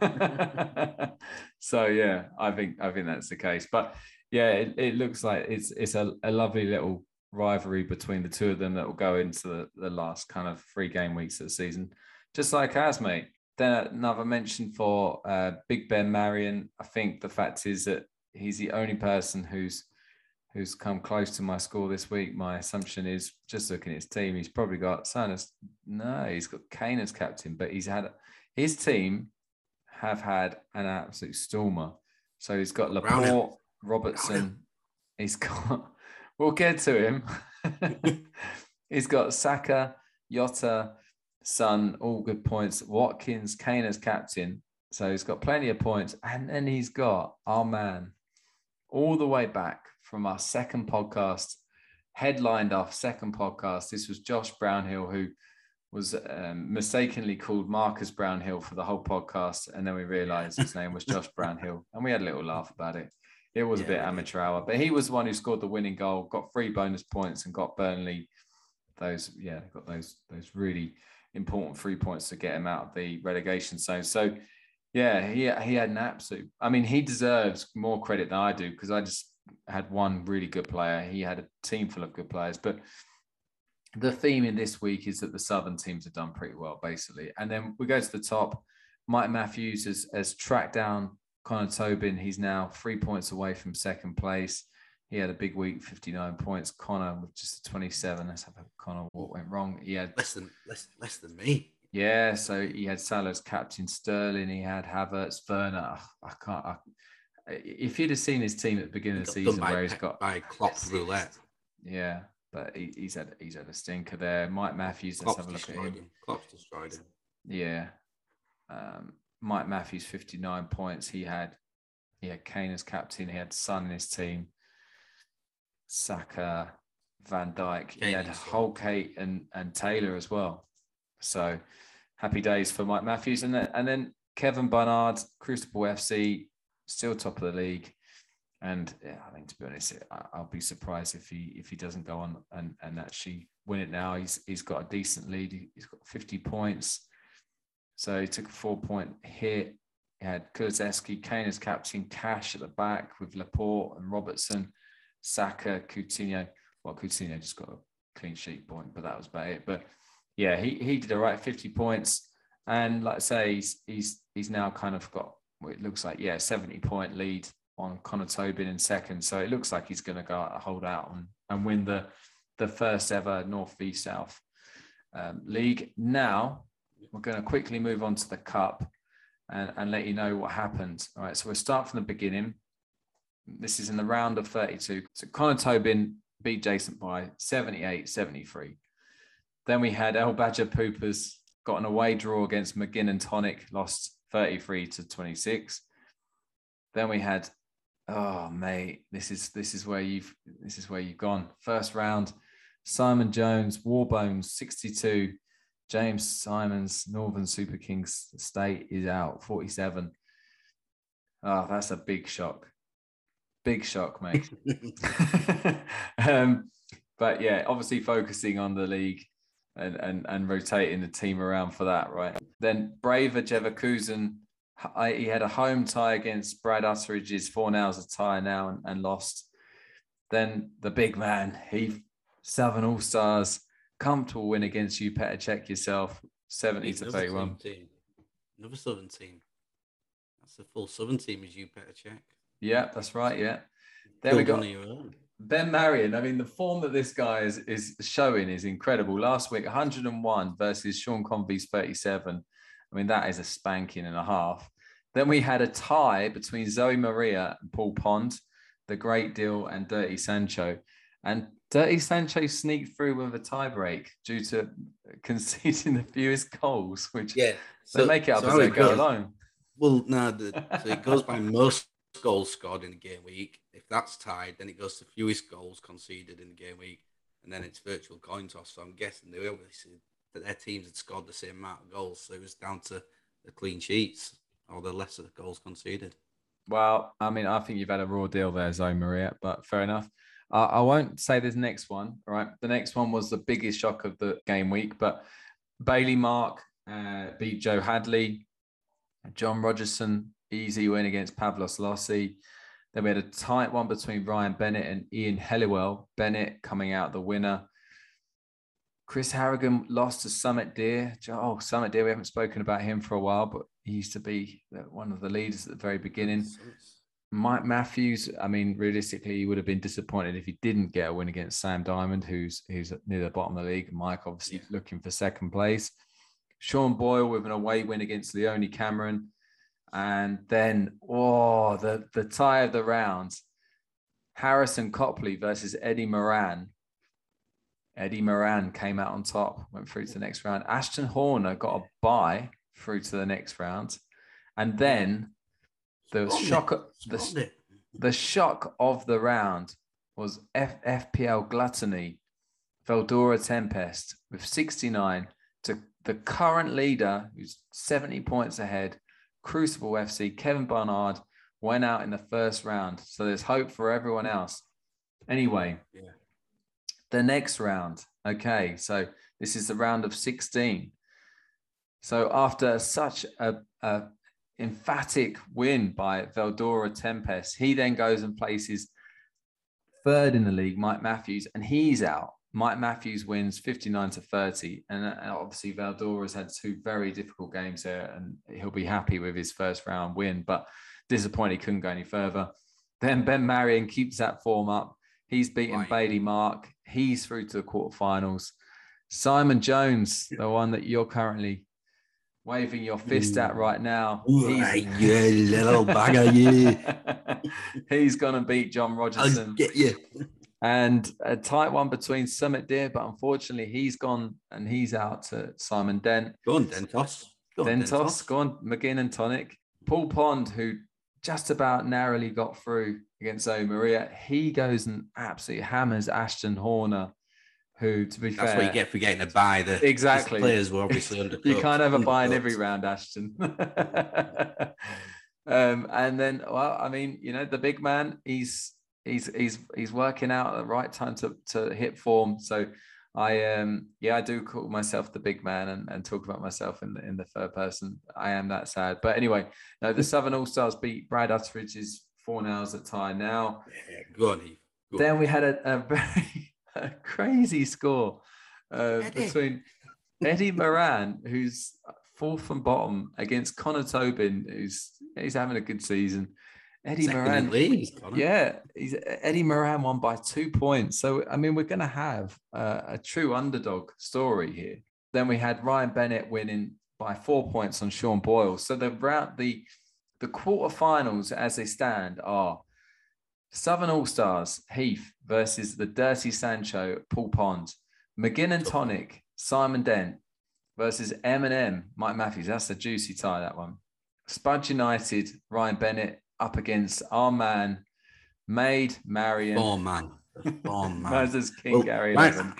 Yeah. [laughs] [laughs] so yeah, I think I think that's the case. But yeah, it, it looks like it's it's a, a lovely little rivalry between the two of them that will go into the, the last kind of three game weeks of the season, just like ours, mate. Then another mention for uh, Big Ben Marion. I think the fact is that he's the only person who's who's come close to my score this week. My assumption is just looking at his team, he's probably got Sanus. No, he's got Kane as captain, but he's had his team have had an absolute stormer. So he's got Laporte, Robertson. He's got [laughs] We'll get to him. [laughs] He's got Saka, Jota, Son, all good points. Watkins, Kane as captain. So he's got plenty of points. And then he's got our man all the way back from our second podcast, headlined our second podcast. This was Josh Brownhill, who was um, mistakenly called Marcus Brownhill for the whole podcast. And then we realized his name was Josh Brownhill. And we had a little laugh about it. It was yeah, a bit amateur hour, but he was the one who scored the winning goal, got three bonus points, and got Burnley those. Yeah, got those those really important three points to get him out of the relegation zone. So, yeah, he he had an absolute. I mean, he deserves more credit than I do because I just had one really good player. He had a team full of good players, but the theme in this week is that the southern teams have done pretty well, basically. And then we go to the top. Mike Matthews has, has tracked down Connor Tobin, he's now three points away from second place. He had a big week, 59 points. Connor with just 27. Let's have a Connor. What went wrong? He had less than less less than me. Yeah, so he had Salah's captain Sterling, he had Havertz, Werner. I can't. I, if you'd have seen his team at the beginning of the season, by, where he's got by Klopp roulette, yeah, but he, he's had he's had a stinker there. Mike Matthews, let's Klopp's have a look at him. him. Klopp's destroyed him. Yeah, um, Mike Matthews, fifty nine points. He had he had Kane as captain. He had Son in his team. Saka, Van Dijk. He Kane had. Holgate and and Taylor as well. So happy days for Mike Matthews, and then and then Kevin Barnard, Crucible FC, still top of the league. And yeah, I think to be honest, I'll be surprised if he if he doesn't go on and, and actually win it now. He's he's got a decent lead. He- He's got 50 points. So he took a four point hit. He had Kulusevski, Kane as captain, Cash at the back with Laporte and Robertson, Saka, Coutinho. Well, Coutinho just got a clean sheet point, but that was about it. But yeah, he, he did right, 50 points. And like I say, he's he's he's now kind of got it looks like, yeah, 70 point lead on Connor Tobin in second. So it looks like he's going to go out, hold out and, and win the the first ever North v South um, league. Now we're going to quickly move on to the cup and, and let you know what happened. All right, so we'll start from the beginning. This is in the round of 32. So Connor Tobin beat Jason by 78 73. Then we had El Badger Poopers got an away draw against McGinn and Tonic, lost 33 to 26. Then we had, oh mate, this is this is where you've this is where you've gone. First round, Simon Jones, Warbones 62. James Simons, Northern Super Kings State is out 47. Oh, that's a big shock. Big shock, mate. [laughs] [laughs] um, but yeah, obviously focusing on the league and, and, and rotating the team around for that, right? Then Braver Jeverkusen, I- he had a home tie against Brad Utteridge's four nails a tie now and, and lost. Then the big man, he Southern All Stars, comfortable win against you, Petr Check yourself, 70 to 31. Another Southern team. That's the full Southern team as you better check. Yeah, that's right. Yeah. Then we Killed got one of your own. Ben Marion, I mean, the form that this guy is, is showing is incredible. Last week, 101 versus Sean Convey's 37. I mean, that is a spanking and a half. Then we had a tie between Zoe Maria and Paul Pond, the Great Deal and Dirty Sancho. And Dirty Sancho sneaked through with a tiebreak due to conceding [laughs] the fewest goals, which Yeah. they make it up so as they go along. Well, no, the, [laughs] so it goes by most goals scored in a game week. If that's tied, then it goes to fewest goals conceded in the game week, and then it's virtual coin toss. So I'm guessing they obviously that their teams had scored the same amount of goals, so it was down to the clean sheets or the lesser goals conceded. Well, I mean, I think you've had a raw deal there, Zoe Maria, but fair enough. Uh, I won't say this next one, all right? The next one was the biggest shock of the game week, but Bailey Mark uh, beat Joe Hadley. John Rogerson, easy win against Pavlos Lossi. Then we had a tight one between Ryan Bennett and Ian Helliwell. Bennett coming out the winner. Chris Harrigan lost to Summit Deer. Oh, Summit Deer, we haven't spoken about him for a while, but he used to be one of the leaders at the very beginning. Mike Matthews, I mean, realistically, he would have been disappointed if he didn't get a win against Sam Diamond, who's who's near the bottom of the league. Mike obviously Yeah. looking for second place. Sean Boyle with an away win against Leone Cameron. And then, oh, the, the tie of the round. Harrison Copley versus Eddie Moran. Eddie Moran came out on top, went through to the next round. Ashton Horner got a bye through to the next round. And then the it. shock, the, the shock of the round was F- FPL Gluttony, Veldora Tempest with 69 to the current leader, who's 70 points ahead, Crucible FC, Kevin Barnard, went out in the first round. So there's hope for everyone else. Anyway, Yeah. the next round. Okay, so this is the round of 16. So after such a, a emphatic win by Veldora Tempest, he then goes and places third in the league, Mike Matthews, and he's out. Mike Matthews wins 59 to 30. And uh, obviously, Veldora's had two very difficult games there, and he'll be happy with his first round win, but disappointed he couldn't go any further. Then Ben Marion keeps that form up. He's beaten Right. Bailey Mark. He's through to the quarterfinals. Simon Jones, the one that you're currently waving your fist at right now. Ooh, He's- you little bagger, you. [laughs] He's gonna beat John I'll Rogerson get you. And a tight one between Summit Deer, but unfortunately he's gone and he's out to Simon Dent. Go on, Dentos. Go on, Dentos, go on, McGinn and Tonic. Paul Pond, who just about narrowly got through against O Maria, he goes and absolutely hammers Ashton Horner, who, to be That's fair, That's what you get for getting a buy. The Exactly. players were obviously [laughs] under. you can't have a buy in every round, Ashton. [laughs] um, and then, well, I mean, you know, the big man, he's he's he's he's working out at the right time to to hit form. So I um yeah, I do call myself the big man and, and talk about myself in the in the third person. I am that sad. But anyway, no, the Southern All Stars beat Brad Utteridge's four nails at tie now. Yeah, go on. Go on. Then we had a, a very [laughs] a crazy score uh, Eddie. between Eddie Moran, who's fourth from bottom, against Connor Tobin, who's he's having a good season. Eddie Second Moran, league, yeah, he's Eddie Moran won by two points. So I mean, we're going to have uh, a true underdog story here. Then we had Ryan Bennett winning by four points on Sean Boyle. So the round the the quarterfinals as they stand are Southern All Stars Heath versus the Dirty Sancho Paul Pond, McGinn and Tonic Simon Dent versus Eminem Mike Matthews. That's a juicy tie that one. Spud United Ryan Bennett up against our man Maid Marion Form man. Form [laughs] man. versus King Well, Gary Ryan-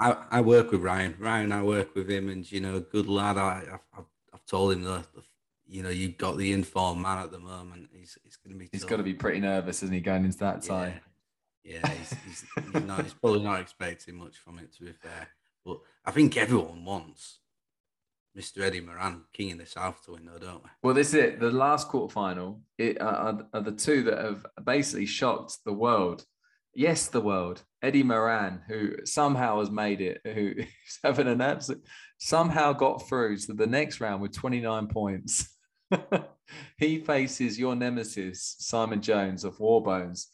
I, I work with Ryan. Ryan, I work with him, and you know, good lad. I, I've, I've- told him that, you know, you've got the informed man at the moment. He's, it's going to be. He's got to be pretty nervous, isn't he, going into that tie? Yeah, yeah he's, he's, he's, not, he's probably not expecting much from it, to be fair. But I think everyone wants Mr. Eddie Moran, King in the South, to win, though, don't we? Well, this is it. The last quarterfinal it, uh, are, are the two that have basically shocked the world. Yes, the world. Eddie Moran, who somehow has made it, who's [laughs] having an absolute, somehow got through to the next round with 29 points. [laughs] he faces your nemesis, Simon Jones of Warbones.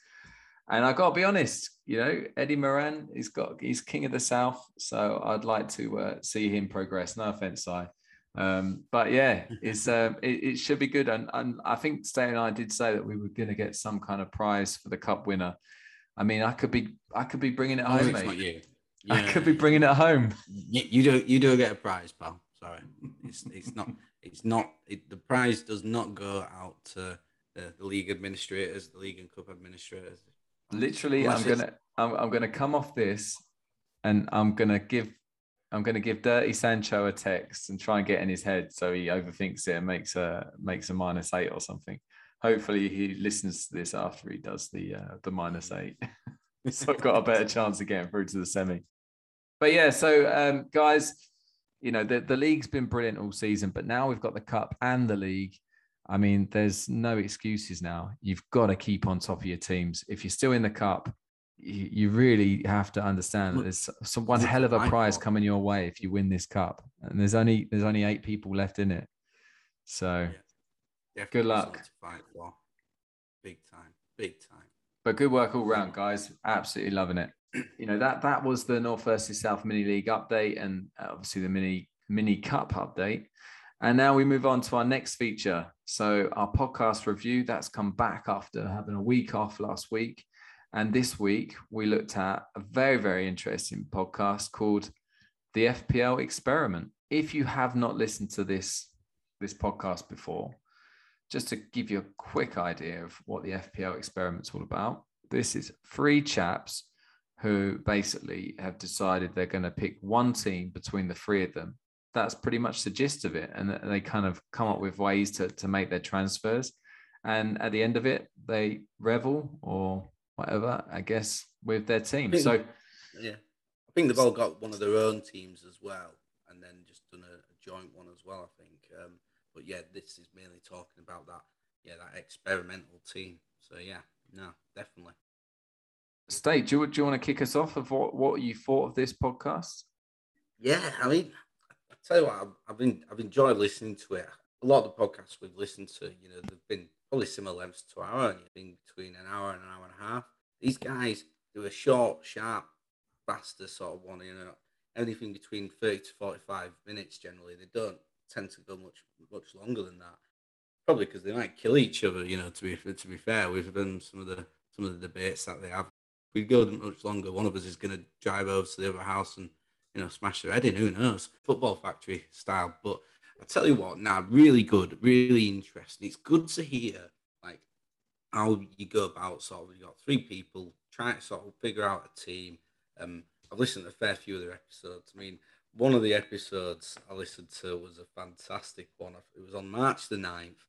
And I got to be honest, you know, Eddie Moran, he's got he's king of the South, so I'd like to uh, see him progress. No offense, I. Um, but yeah, [laughs] it's um, it, it should be good, and, and I think Stay and I did say that we were going to get some kind of prize for the cup winner. I mean, I could be I could be bringing it Oh, home, it's not you. [laughs] I could be bringing it home. You, you do you do get a prize, pal. Sorry, it's it's not it's not it, the prize does not go out to the, the league administrators, the league and cup administrators. Literally, Unless I'm it's- gonna I'm, I'm gonna come off this, and I'm gonna give I'm gonna give Dirty Sancho a text and try and get in his head so he overthinks it and makes a makes a minus eight or something. Hopefully, he listens to this after he does the uh, the minus eight. [laughs] so I've got a better chance of getting through to the semi. But yeah, so um, guys, you know the the league's been brilliant all season, but now we've got the cup and the league. I mean, there's no excuses now. You've got to keep on top of your teams. If you're still in the cup, you, you really have to understand that there's some one hell of a prize coming your way if you win this cup. And there's only there's only eight people left in it. So, Definitely Good luck. something To fight for. Big time, big time. but good work all round, guys. Absolutely loving it. [clears throat] You know that that was the North versus South mini league update, and uh, obviously the mini mini cup update. And now we move on to our next feature. So our podcast review that's come back after having a week off last week. And this week we looked at a very, very interesting podcast called The FPL Experiment. If you have not listened to this, this podcast before, just to give you a quick idea of what the FPL experiment's all about, this is three chaps who basically have decided they're going to pick one team between the three of them that's pretty much the gist of it. And they kind of come up with ways to, to make their transfers. And at the end of it, they revel or whatever, I guess, with their team. think- So Yeah, I think they've all got one of their own teams as well, and then just done a, a joint one as well. I think. Um, but yeah, this is mainly talking about that. Yeah, that experimental team. So yeah, no, definitely. State, do you, do you want to kick us off of what, what you thought of this podcast? Yeah, I mean, tell you what, I've, I've been I've enjoyed listening to it. A lot of the podcasts we've listened to, you know, they've been probably similar lengths to our own. Been between an hour and an hour and a half. These guys do a short, sharp, faster sort of one. You know, anything between thirty to forty-five minutes generally. They don't tend to go much much longer than that. Probably because they might kill each other. You know, to be to be fair, we've been some of the some of the debates that they have. If we go much longer, one of us is going to drive over to the other house and you know smash their head in. Who knows? Football factory style, but. I tell you what, now really good, really interesting. It's good to hear like how you go about sort of you got three people trying to sort of figure out a team. Um, I've listened to a fair few of their episodes. I mean, one of the episodes I listened to was a fantastic one. It was on March the 9th,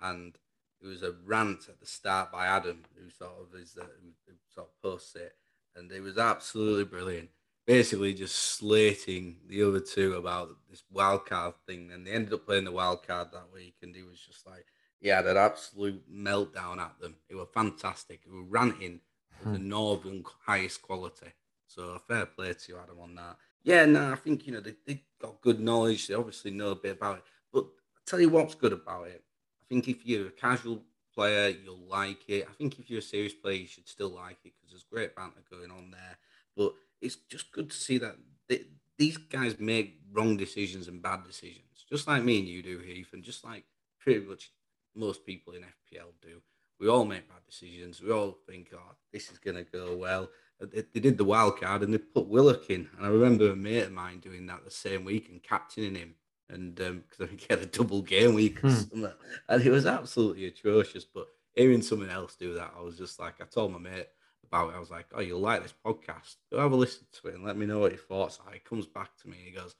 and it was a rant at the start by Adam, who sort of is the, who sort of posts it, and it was absolutely brilliant. Basically, just slating the other two about this wild card thing, and they ended up playing the wild card that week, and he was just like, he had an absolute meltdown at them. It was fantastic. It was ranting hmm. the northern highest quality. So fair play to you, Adam, on that. Yeah, no, I think you know they they got good knowledge. They obviously know a bit about it. But I tell you what's good about it. I think if you're a casual player, you'll like it. I think if you're a serious player, you should still like it because there's great banter going on there. But it's just good to see that they, these guys make wrong decisions and bad decisions, just like me and you do, Heath, and just like pretty much most people in FPL do. We all make bad decisions. We all think, oh, this is going to go well they, they did the wild card and they put Willock in. And I remember a mate of mine doing that the same week and captaining him. And because um, I think he had a double game week hmm. and it was absolutely atrocious. But hearing someone else do that, I was just like, I told my mate about it. I was like, oh, you'll like this podcast. Go have a listen to it and let me know what your thoughts are. He comes back to me and he goes,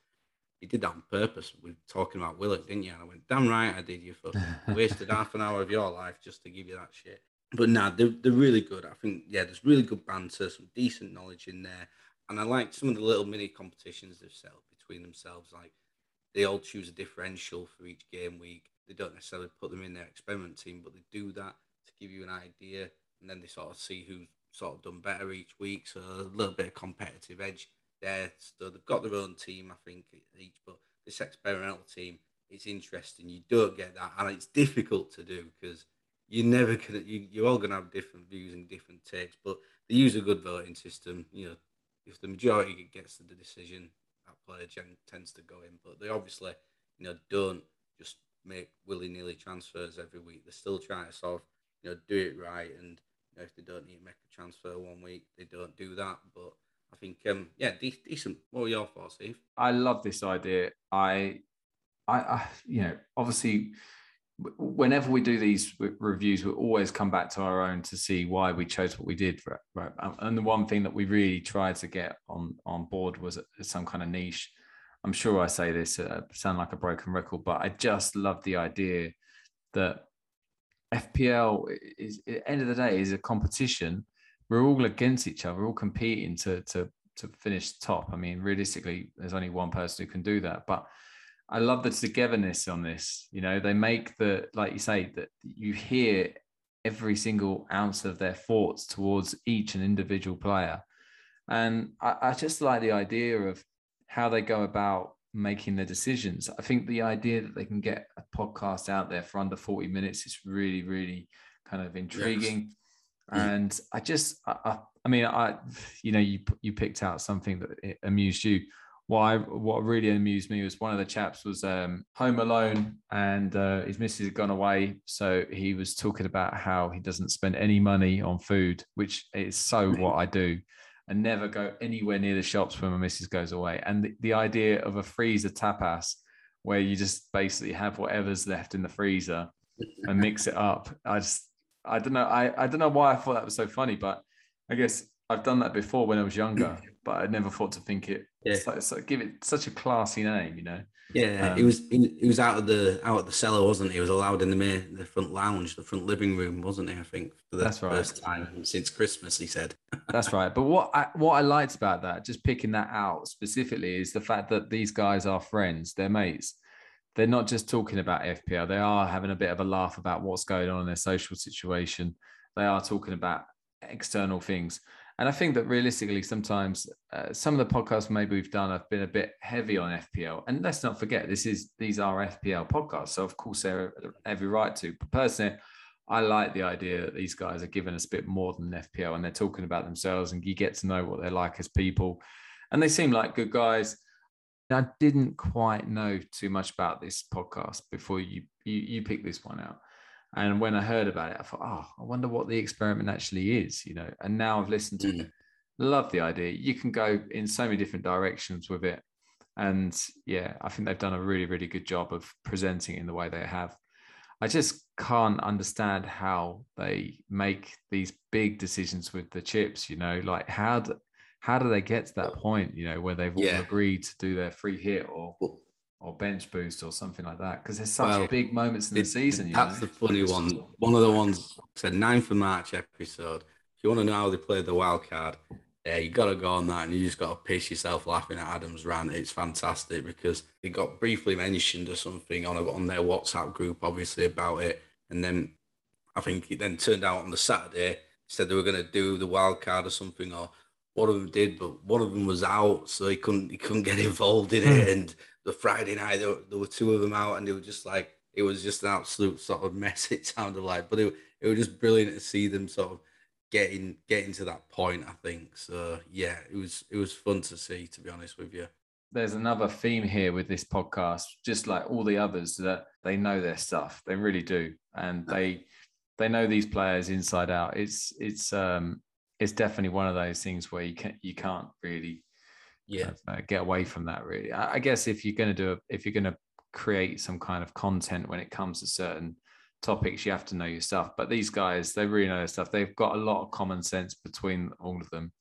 you did that on purpose. We are talking about Willock, didn't you? And I went, damn right I did. You for [laughs] wasted half an hour of your life just to give you that shit but nah, they're, they're really good. I think, yeah, there's really good banter, some decent knowledge in there. And I like some of the little mini competitions they've set up between themselves. Like they all choose a differential for each game week. They don't necessarily put them in their experiment team, but they do that to give you an idea. And then they sort of see who's sort of done better each week. So a little bit of competitive edge there. So they've got their own team, I think, each. But this experimental team, it's interesting. You don't get that. And it's difficult to do because you're never gonna you, you're all gonna have different views and different takes, but they use a good voting system. You know, if the majority gets the decision, that player tends to go in. But they obviously, you know, don't just make willy nilly transfers every week. They're still trying to sort of, you know, do it right. And know, if they don't need to make a transfer one week, they don't do that. But I think, um, yeah, de- decent. What were your thoughts, Steve? I love this idea. I, I, I, you know, obviously whenever we do these reviews, we always come back to our own to see why we chose what we did. Right? Um, and the one thing that we really tried to get on on board was some kind of niche. I'm sure I say this uh, sound like a broken record, but I just love the idea that FPL is at the end of the day is a competition. We're all against each other, we're all competing to to to finish top. I mean, realistically, there's only one person who can do that, but I love the togetherness on this. You know, they make the like you say that you hear every single ounce of their thoughts towards each and individual player, and I, I just like the idea of how they go about making their decisions. I think the idea that they can get a podcast out there for under 40 minutes is really, really kind of intriguing. Yes. And I just, I, I, mean, I, you know, you you picked out something that amused you Why? What really amused me was one of the chaps was um, home alone and uh, his missus had gone away, so he was talking about how he doesn't spend any money on food, which is so what I do, and never go anywhere near the shops when my missus goes away. And the, the idea of a freezer tapas, where you just basically have whatever's left in the freezer and mix it up. I just I don't know I I don't know why I thought that was so funny, but I guess I've done that before when I was younger, [clears throat] but I never thought to think it. Yeah. Give it such a classy name, you know. Yeah, um, it was he was out of the out of the cellar, wasn't it? It was allowed in the main, the front lounge, the front living room, wasn't it? I think for the that's right. first time since Christmas, he said. that's right. But what I what I liked about that, just picking that out specifically, is the fact that these guys are friends, they're mates. They're not just talking about FPL; they are having a bit of a laugh about what's going on in their social situation. They are talking about external things. And I think that realistically, sometimes uh, some of the podcasts maybe we've done have been a bit heavy on FPL. And let's not forget, this is these are FPL podcasts, so of course they're every right to. But personally, I like the idea that these guys are giving us a bit more than FPL, and they're talking about themselves, and you get to know what they're like as people. And they seem like good guys. I didn't quite know too much about this podcast before you you, you picked this one out. And when I heard about it, I thought, oh, I wonder what the experiment actually is, you know. And now I've listened to Mm. it. Love the idea. You can go in so many different directions with it. And yeah, I think they've done a really, really good job of presenting it in the way they have. I just can't understand how they make these big decisions with the chips, you know, like how do, how do they get to that point, you know, where they've all Yeah. agreed to do their free hit or Well, or bench boost or something like that? Because there's such Well, big moments in the season. You that's know? the funny one. One of the ones said 9th of March episode. If you want to know how they played the wild card, yeah, you got to go on that and you just got to piss yourself laughing at Adam's rant. It's fantastic because they got briefly mentioned or something on a, on their WhatsApp group, obviously about it, and then I think it then turned out on the Saturday said they were going to do the wild card or something, or one of them did, but one of them was out, so he couldn't he couldn't get [laughs] involved in it. Hmm. And the Friday night there, were- there were two of them out, and they were just like it was just an absolute sort of [laughs] mess. It sounded like, but it it was just brilliant to see them sort of getting getting to that point. I think so. Yeah, it was it was fun to see. To be honest with you. there's another theme here with this podcast, just like all the others, that they know their stuff. They really do, and they they know these players inside out. It's it's um it's definitely one of those things where you can't you can't really Yeah, uh, get away from that. Really, I, I guess if you're going to do a, if you're going to create some kind of content when it comes to certain topics, you have to know your stuff. But these guys, they really know their stuff. They've got a lot of common sense between all of them.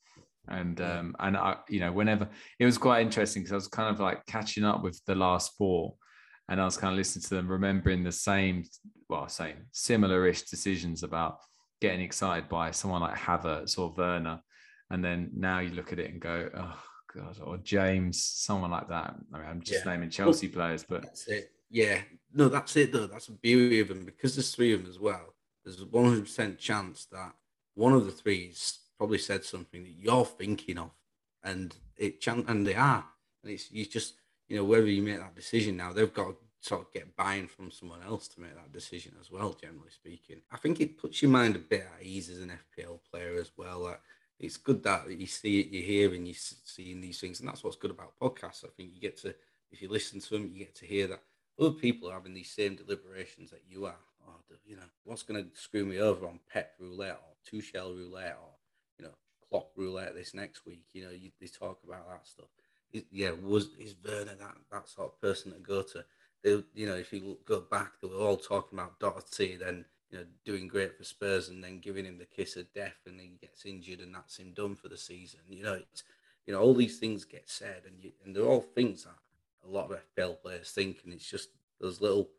And um, and I, you know, whenever it was quite interesting because I was kind of like catching up with the last four, and I was kind of listening to them, remembering the same, well, same similar-ish decisions about getting excited by someone like Havertz or Werner, and then now you look at it and go, oh god, or James, someone like that. I mean, I'm just Yeah. naming Chelsea players, but That's it. Yeah. No, that's it though. That's the beauty of them because there's three of them as well. There's a 100% chance that one of the three's probably said something that you're thinking of, and it chan- and they are, and it's you just you know whether you make that decision now, they've got to sort of get buy-in from someone else to make that decision as well. Generally speaking, I think it puts your mind a bit at ease as an FPL player as well. Like, it's good that you see it, you hear, and you're seeing these things, and that's what's good about podcasts. I think you get to if you listen to them, you get to hear that other people are having these same deliberations that you are. Oh, you know, what's going to screw me over on Pep roulette or Tuchel roulette or you know Klopp roulette this next week? You know, you, they talk about that stuff. Yeah, was is Werner that that sort of person to go to? They, you know, if you go back, they were all talking about Doherty, then you know doing great for Spurs, and then giving him the kiss of death, and he gets injured, and that's him done for the season. You know, it's you know all these things get said, and you, and they're all things that a lot of FPL players think, and it's just those little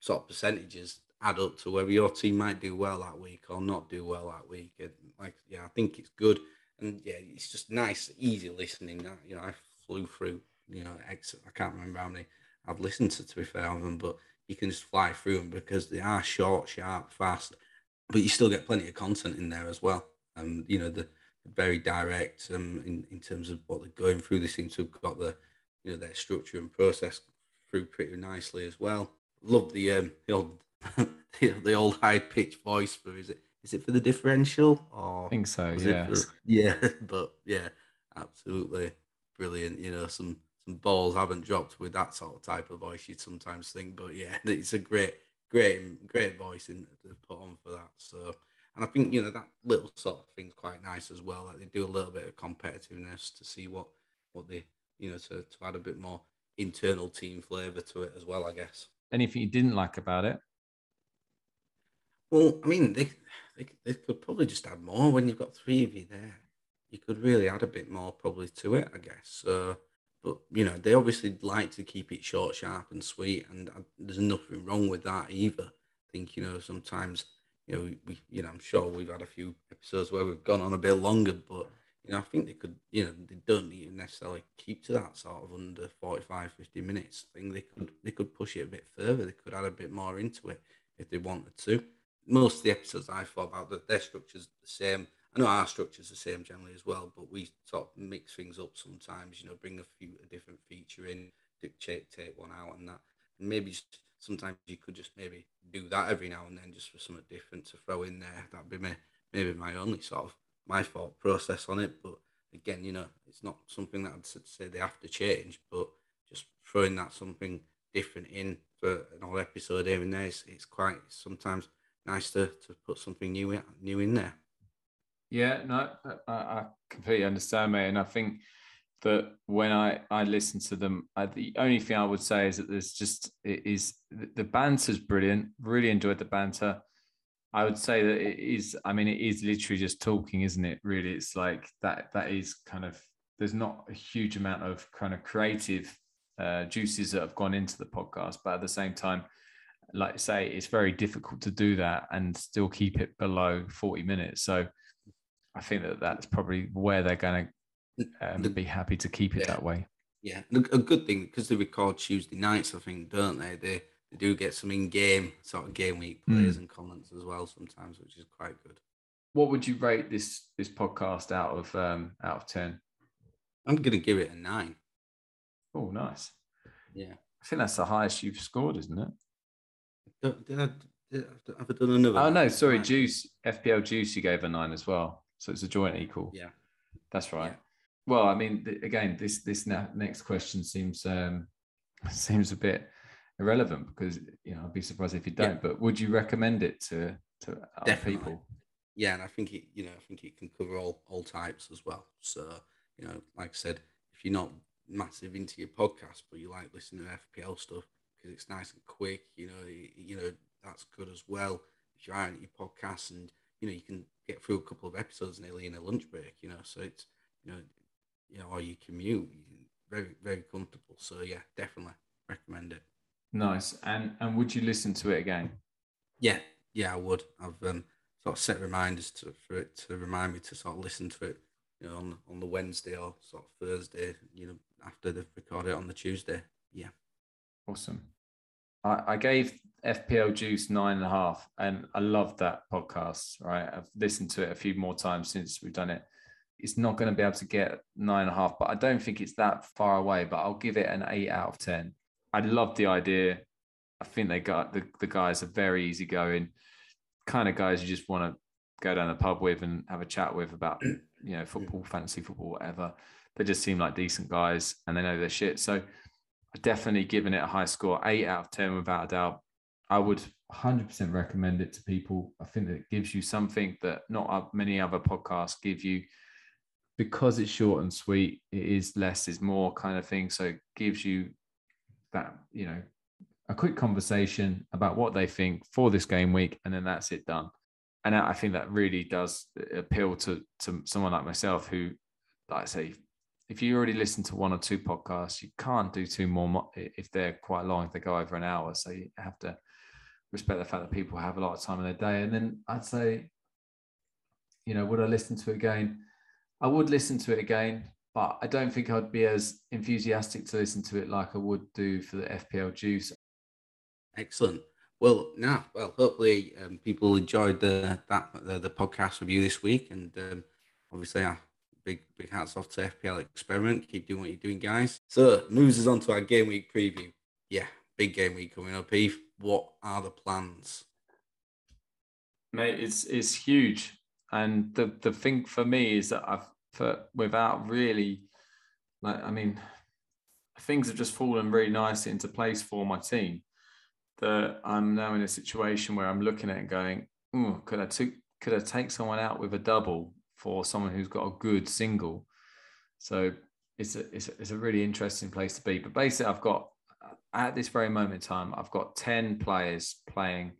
sort of percentages add up to whether your team might do well that week or not do well that week. And like, yeah, I think it's good, and yeah, it's just nice, easy listening. That you know, I flew through, you know. I can't remember how many I've listened to to be fair of them, but you can just fly through them because they are short, sharp, fast, but you still get plenty of content in there as well. And you know, the very direct um, in, in terms of what they're going through. They seem to have got the you know their structure and process through pretty nicely as well. Love the um the old [laughs] the, the old high pitched voice for is it is it for the differential or I think so. Yeah. for- [laughs] yeah, but yeah, absolutely brilliant. You know, some some balls haven't dropped with that sort of type of voice. You'd sometimes think, but yeah, [laughs] it's a great, great, great voice in to put on for that. So, and I think you know that little sort of thing's quite nice as well. Like they do a little bit of competitiveness to see what what they you know to to add a bit more internal team flavour to it as well. I guess. Anything you didn't like about it? Well, I mean, they, they they could probably just add more when you've got three of you there. You could really add a bit more probably to it, I guess. So, but you know, they obviously like to keep it short, sharp, and sweet, and uh, there's nothing wrong with that either. I think you know sometimes you know we, we you know I'm sure we've had a few episodes where we've gone on a bit longer, but you know I think they could you know they don't even necessarily keep to that sort of under 45, 50 minutes thing. They could they could push it a bit further. They could add a bit more into it if they wanted to most of the episodes I thought about that their structure's the same. I know our structure's the same generally as well, but we sort of mix things up sometimes. You know, bring a few a different feature in, take take one out, and that. And maybe just, sometimes you could just maybe do that every now and then, just for something different to throw in there. That'd be my, maybe my only sort of my thought process on it. But again, you know, it's not something that I'd say they have to change. But just throwing that something different in for an old episode here and there, it's, it's quite sometimes nice to, to put something new in, new in there. Yeah, no, I, I completely understand, mate. And I think that when I, I listen to them, I, the only thing I would say is that there's just, it is the banter's brilliant. Really enjoyed the banter. I would say that it is, I mean, it is literally just talking, isn't it? Really, it's like that, that is kind of, there's not a huge amount of kind of creative uh, juices that have gone into the podcast, but at the same time, like I say, it's very difficult to do that and still keep it below 40 minutes. So I think that that's probably where they're going to um, be happy to keep it yeah. that way. Yeah, a good thing because they record Tuesday nights, I think, don't they? They they do get some in-game sort of game week players mm. and comments as well sometimes, which is quite good. What would you rate this this podcast out of um, out of ten? I'm going to give it a nine. Oh, nice. Yeah, I think that's the highest you've scored, isn't it? Did I, did I, have I done another? Oh no, sorry, Juice FPL Juice. You gave a nine as well. So it's a joint equal. Yeah, that's right. Yeah. Well, I mean, th- again, this this next question seems um, seems a bit irrelevant because you know I'd be surprised if you don't. Yeah. But would you recommend it to to other people? Yeah, and I think it you know I think it can cover all all types as well. So you know, like I said, if you're not massive into your podcast, but you like listening to FPL stuff because it's nice and quick, you know, you, you know that's good as well. If you're out at your podcast and you know you can get through a couple of episodes nearly in a lunch break, you know. So it's you know, you know, or you commute, very very comfortable. So yeah, definitely recommend it. Nice. And and would you listen to it again? Yeah, yeah, I would. I've um, sort of set reminders to for it to remind me to sort of listen to it, you know, on on the Wednesday or sort of Thursday, you know, after they've recorded it on the Tuesday. Yeah. Awesome. I, I gave FPL Juice nine and a half, and I love that podcast. Right, I've listened to it a few more times since we've done it. It's not going to be able to get nine and a half, but I don't think it's that far away. But I'll give it an eight out of ten. I love the idea. I think they got the, the guys are very easygoing, kind of guys you just want to go down the pub with and have a chat with about you know football, fantasy football, whatever. They just seem like decent guys and they know their shit. So definitely giving it a high score, eight out of 10 without a doubt. I would 100% recommend it to people. I think that it gives you something that not many other podcasts give you because it's short and sweet. It is less is more kind of thing. So it gives you that, you know, a quick conversation about what they think for this game week, and then that's it done. And I think that really does appeal to to someone like myself who, like I say, if you already listen to one or two podcasts, you can't do two more if they're quite long, if they go over an hour. So you have to respect the fact that people have a lot of time in their day. And then I'd say, you know, would I listen to it again? I would listen to it again, but I don't think I'd be as enthusiastic to listen to it like I would do for the FPL Juice. Excellent. Well, now, well, hopefully um, people enjoyed the that the, the podcast review this week, and um, obviously I big big hats off to FPL Experiment. Keep doing what you're doing, guys. So moves us on to our game week preview. Yeah, big game week coming up. Eve, what are the plans? Mate, it's it's huge. And the the thing for me is that I've for without really like I mean things have just fallen really nicely into place for my team. That I'm now in a situation where I'm looking at it going, could I take could I take someone out with a double for someone who's got a good single. So it's a, it's a, it's a really interesting place to be. But basically, I've got at this very moment in time, I've got 10 players playing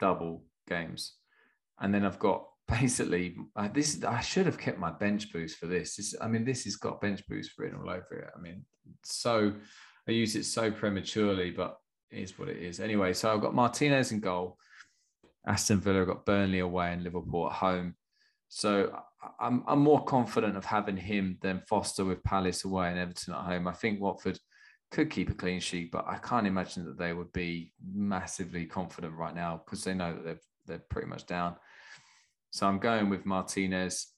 double games. And then I've got [laughs] basically uh, this. I should have kept my bench boost for this. this. I mean, this has got bench boost written all over it. I mean, so I use it so prematurely, but it is what it is. Anyway, so I've got Martinez in goal. Aston Villa I've got Burnley away and Liverpool at home. So I'm, I'm more confident of having him than Foster with Palace away and Everton at home. I think Watford could keep a clean sheet, but I can't imagine that they would be massively confident right now because they know that they're they're pretty much down. So I'm going with Martinez.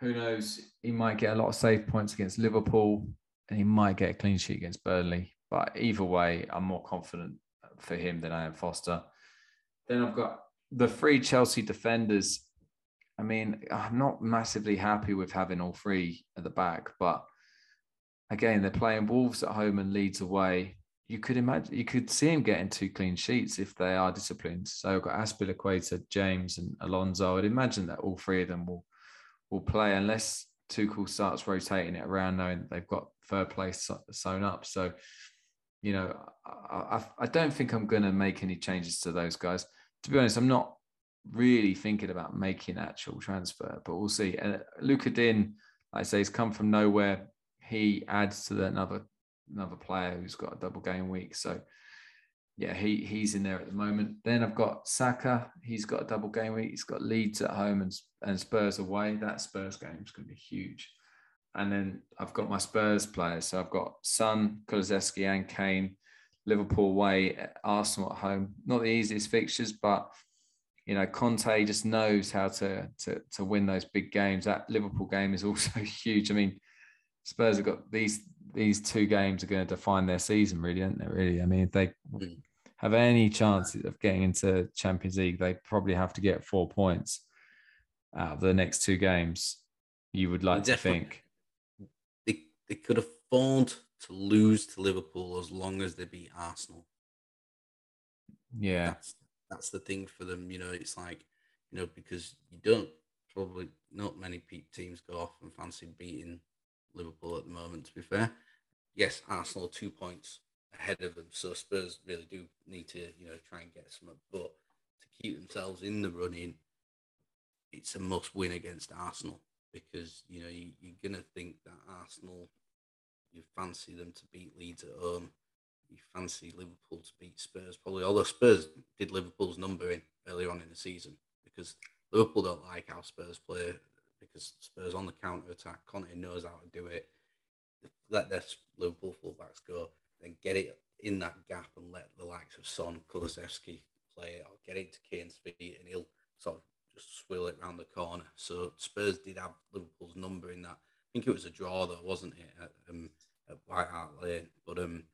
Who knows? He might get a lot of save points against Liverpool, and he might get a clean sheet against Burnley. But either way, I'm more confident for him than I am Foster. Then I've got the three Chelsea defenders I mean, I'm not massively happy with having all three at the back, but again, they're playing Wolves at home and Leeds away. You could imagine, you could see him getting two clean sheets if they are disciplined. So I've got Azpilicueta, James, and Alonso. I'd imagine that all three of them will will play unless Tuchel starts rotating it around, knowing that they've got third place sewn up. So, you know, I, I, I don't think I'm going to make any changes to those guys. To be honest, I'm not really thinking about making actual transfer, but we'll see. Uh, Lucas Digne, like I say, he's come from nowhere. He adds to the, another another player who's got a double game week. So yeah, he he's in there at the moment. Then I've got Saka. He's got a double game week. He's got Leeds at home and and Spurs away. That Spurs game is going to be huge. And then I've got my Spurs players. So I've got Son, Kulusevski, and Kane. Liverpool away, Arsenal at home. Not the easiest fixtures, but you know, Conte just knows how to to to win those big games. That Liverpool game is [laughs] also huge. I mean, Spurs have got these these two games are going to define their season, really, aren't they? Really, I mean, if they mm. have any chance of getting into Champions League, they probably have to get four points out of the next two games. You would like to think they they could afford to lose to Liverpool as long as they beat Arsenal. Yeah, that's that's the thing for them. You know, it's like you know because you don't probably not many teams go off and fancy beating Liverpool at the moment. To be fair, yes, Arsenal two points ahead of them, so Spurs really do need to you know try and get some. But to keep themselves in the running, it's a must win against Arsenal because you know you, you're gonna think that Arsenal, you fancy them to beat Leeds at home you fancy Liverpool to beat Spurs probably. Although Spurs did Liverpool's number in earlier on in the season because Liverpool don't like how Spurs play because Spurs on the counter attack. Conte knows how to do it. Let their Liverpool fullbacks go, then get it in that gap and let the likes of Son, Kulusevski play it, or get it to Kane's feet, and he'll sort of just swill it around the corner. So Spurs did have Liverpool's number in that. I think it was a draw though, wasn't it, at, um, at White Hart Lane? But um,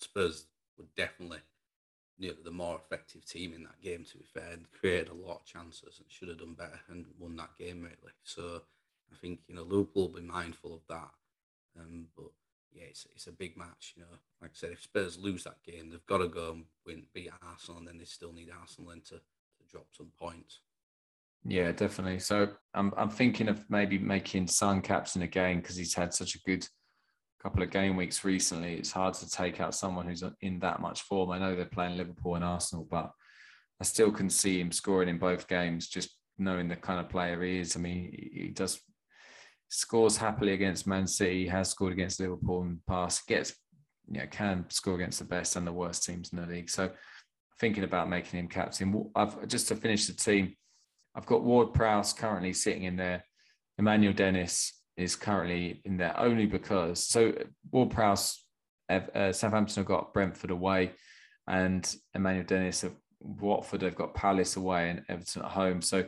Spurs were definitely you know, the more effective team in that game. To be fair, and created a lot of chances and should have done better and won that game really. So I think you know Liverpool will be mindful of that. Um, but yeah, it's, it's a big match. You know, like I said, if Spurs lose that game, they've got to go and win, beat Arsenal, and then they still need Arsenal then to, to drop some points. Yeah, definitely. So I'm I'm thinking of maybe making Son captain again because he's had such a good couple of game weeks recently, it's hard to take out someone who's in that much form. I know they're playing Liverpool and Arsenal, but I still can see him scoring in both games, just knowing the kind of player he is. I mean, he does scores happily against Man City, has scored against Liverpool in the past, gets you know, can score against the best and the worst teams in the league. So thinking about making him captain. I've just to finish the team, I've got Ward Prowse currently sitting in there, Emmanuel Dennis, is currently in there only because so Ward Prowse, uh, Southampton have got Brentford away, and Emmanuel Dennis of Watford have got Palace away and Everton at home. So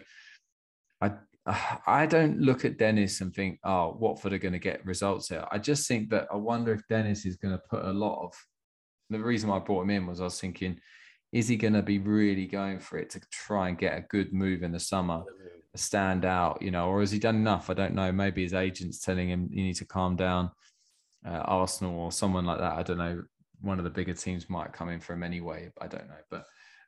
I [sighs] I don't look at Dennis and think, oh, Watford are going to get results here. I just think that I wonder if Dennis is going to put a lot of. The reason why I brought him in was I was thinking, is he going to be really going for it to try and get a good move in the summer? Stand out, you know, or has he done enough? I don't know. Maybe his agent's telling him you need to calm down. Uh, Arsenal or someone like that. I don't know. One of the bigger teams might come in for him anyway. I don't know. But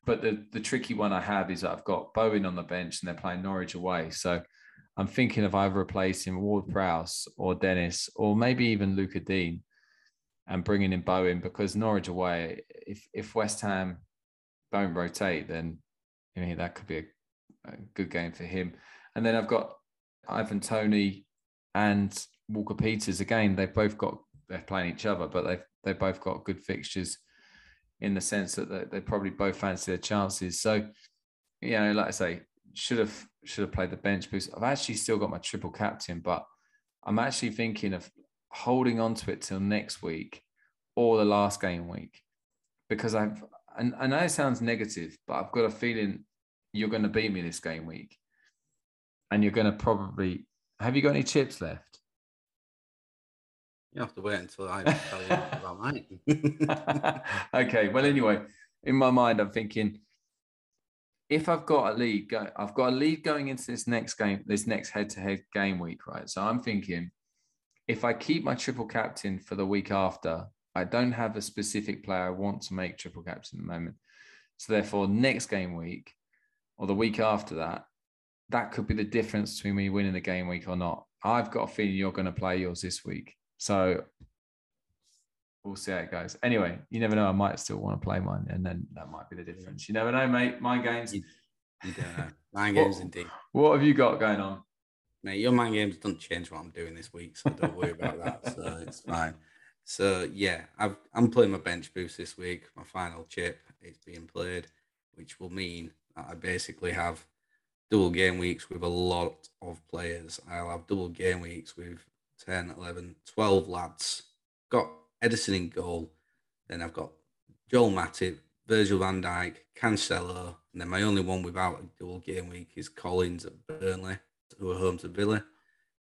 but the the tricky one I have is I've got Bowen on the bench and they're playing Norwich away. So I'm thinking of either replacing Ward Prowse or Dennis or maybe even Luca Digne and bringing in Bowen because Norwich away. If if West Ham don't rotate, then you know that could be a a good game for him. And then I've got Ivan Toney and Walker Peters. Again, they've both got they're playing each other, but they've they've both got good fixtures in the sense that they, they probably both fancy their chances. So, you know, like I say, should have should have played the bench boost. I've actually still got my triple captain, but I'm actually thinking of holding on to it till next week or the last game week because I've and I know it sounds negative, but I've got a feeling you're going to beat me this game week, and you're going to probably have you got any chips left? You have to wait until I tell you [laughs] about mine. [laughs] okay. Well, anyway, in my mind, I'm thinking if I've got a lead, go, I've got a lead going into this next game, this next head-to-head game week, right? So I'm thinking if I keep my triple captain for the week after, I don't have a specific player I want to make triple captain at the moment. So therefore, next game week or the week after that, that could be the difference between me winning the game week or not. I've got a feeling you're going to play yours this week. So we'll see how it goes. Anyway, you never know. I might still want to play mine, and then that might be the difference. You never know, mate. Mind games. You, you don't know. [laughs] Mind games What- indeed. What have you got going on? Mate, your mind games don't change what I'm doing this week, so don't worry about that. [laughs] So it's fine. So yeah, I've, I'm playing my bench boost this week. My final chip is being played, which will mean I basically have double game weeks with a lot of players. I'll have double game weeks with 10, 11, 12 lads. Got Ederson in goal. Then I've got Joel Matip, Virgil van Dijk, Cancelo, and then my only one without a double game week is Collins at Burnley, who are home to Villa.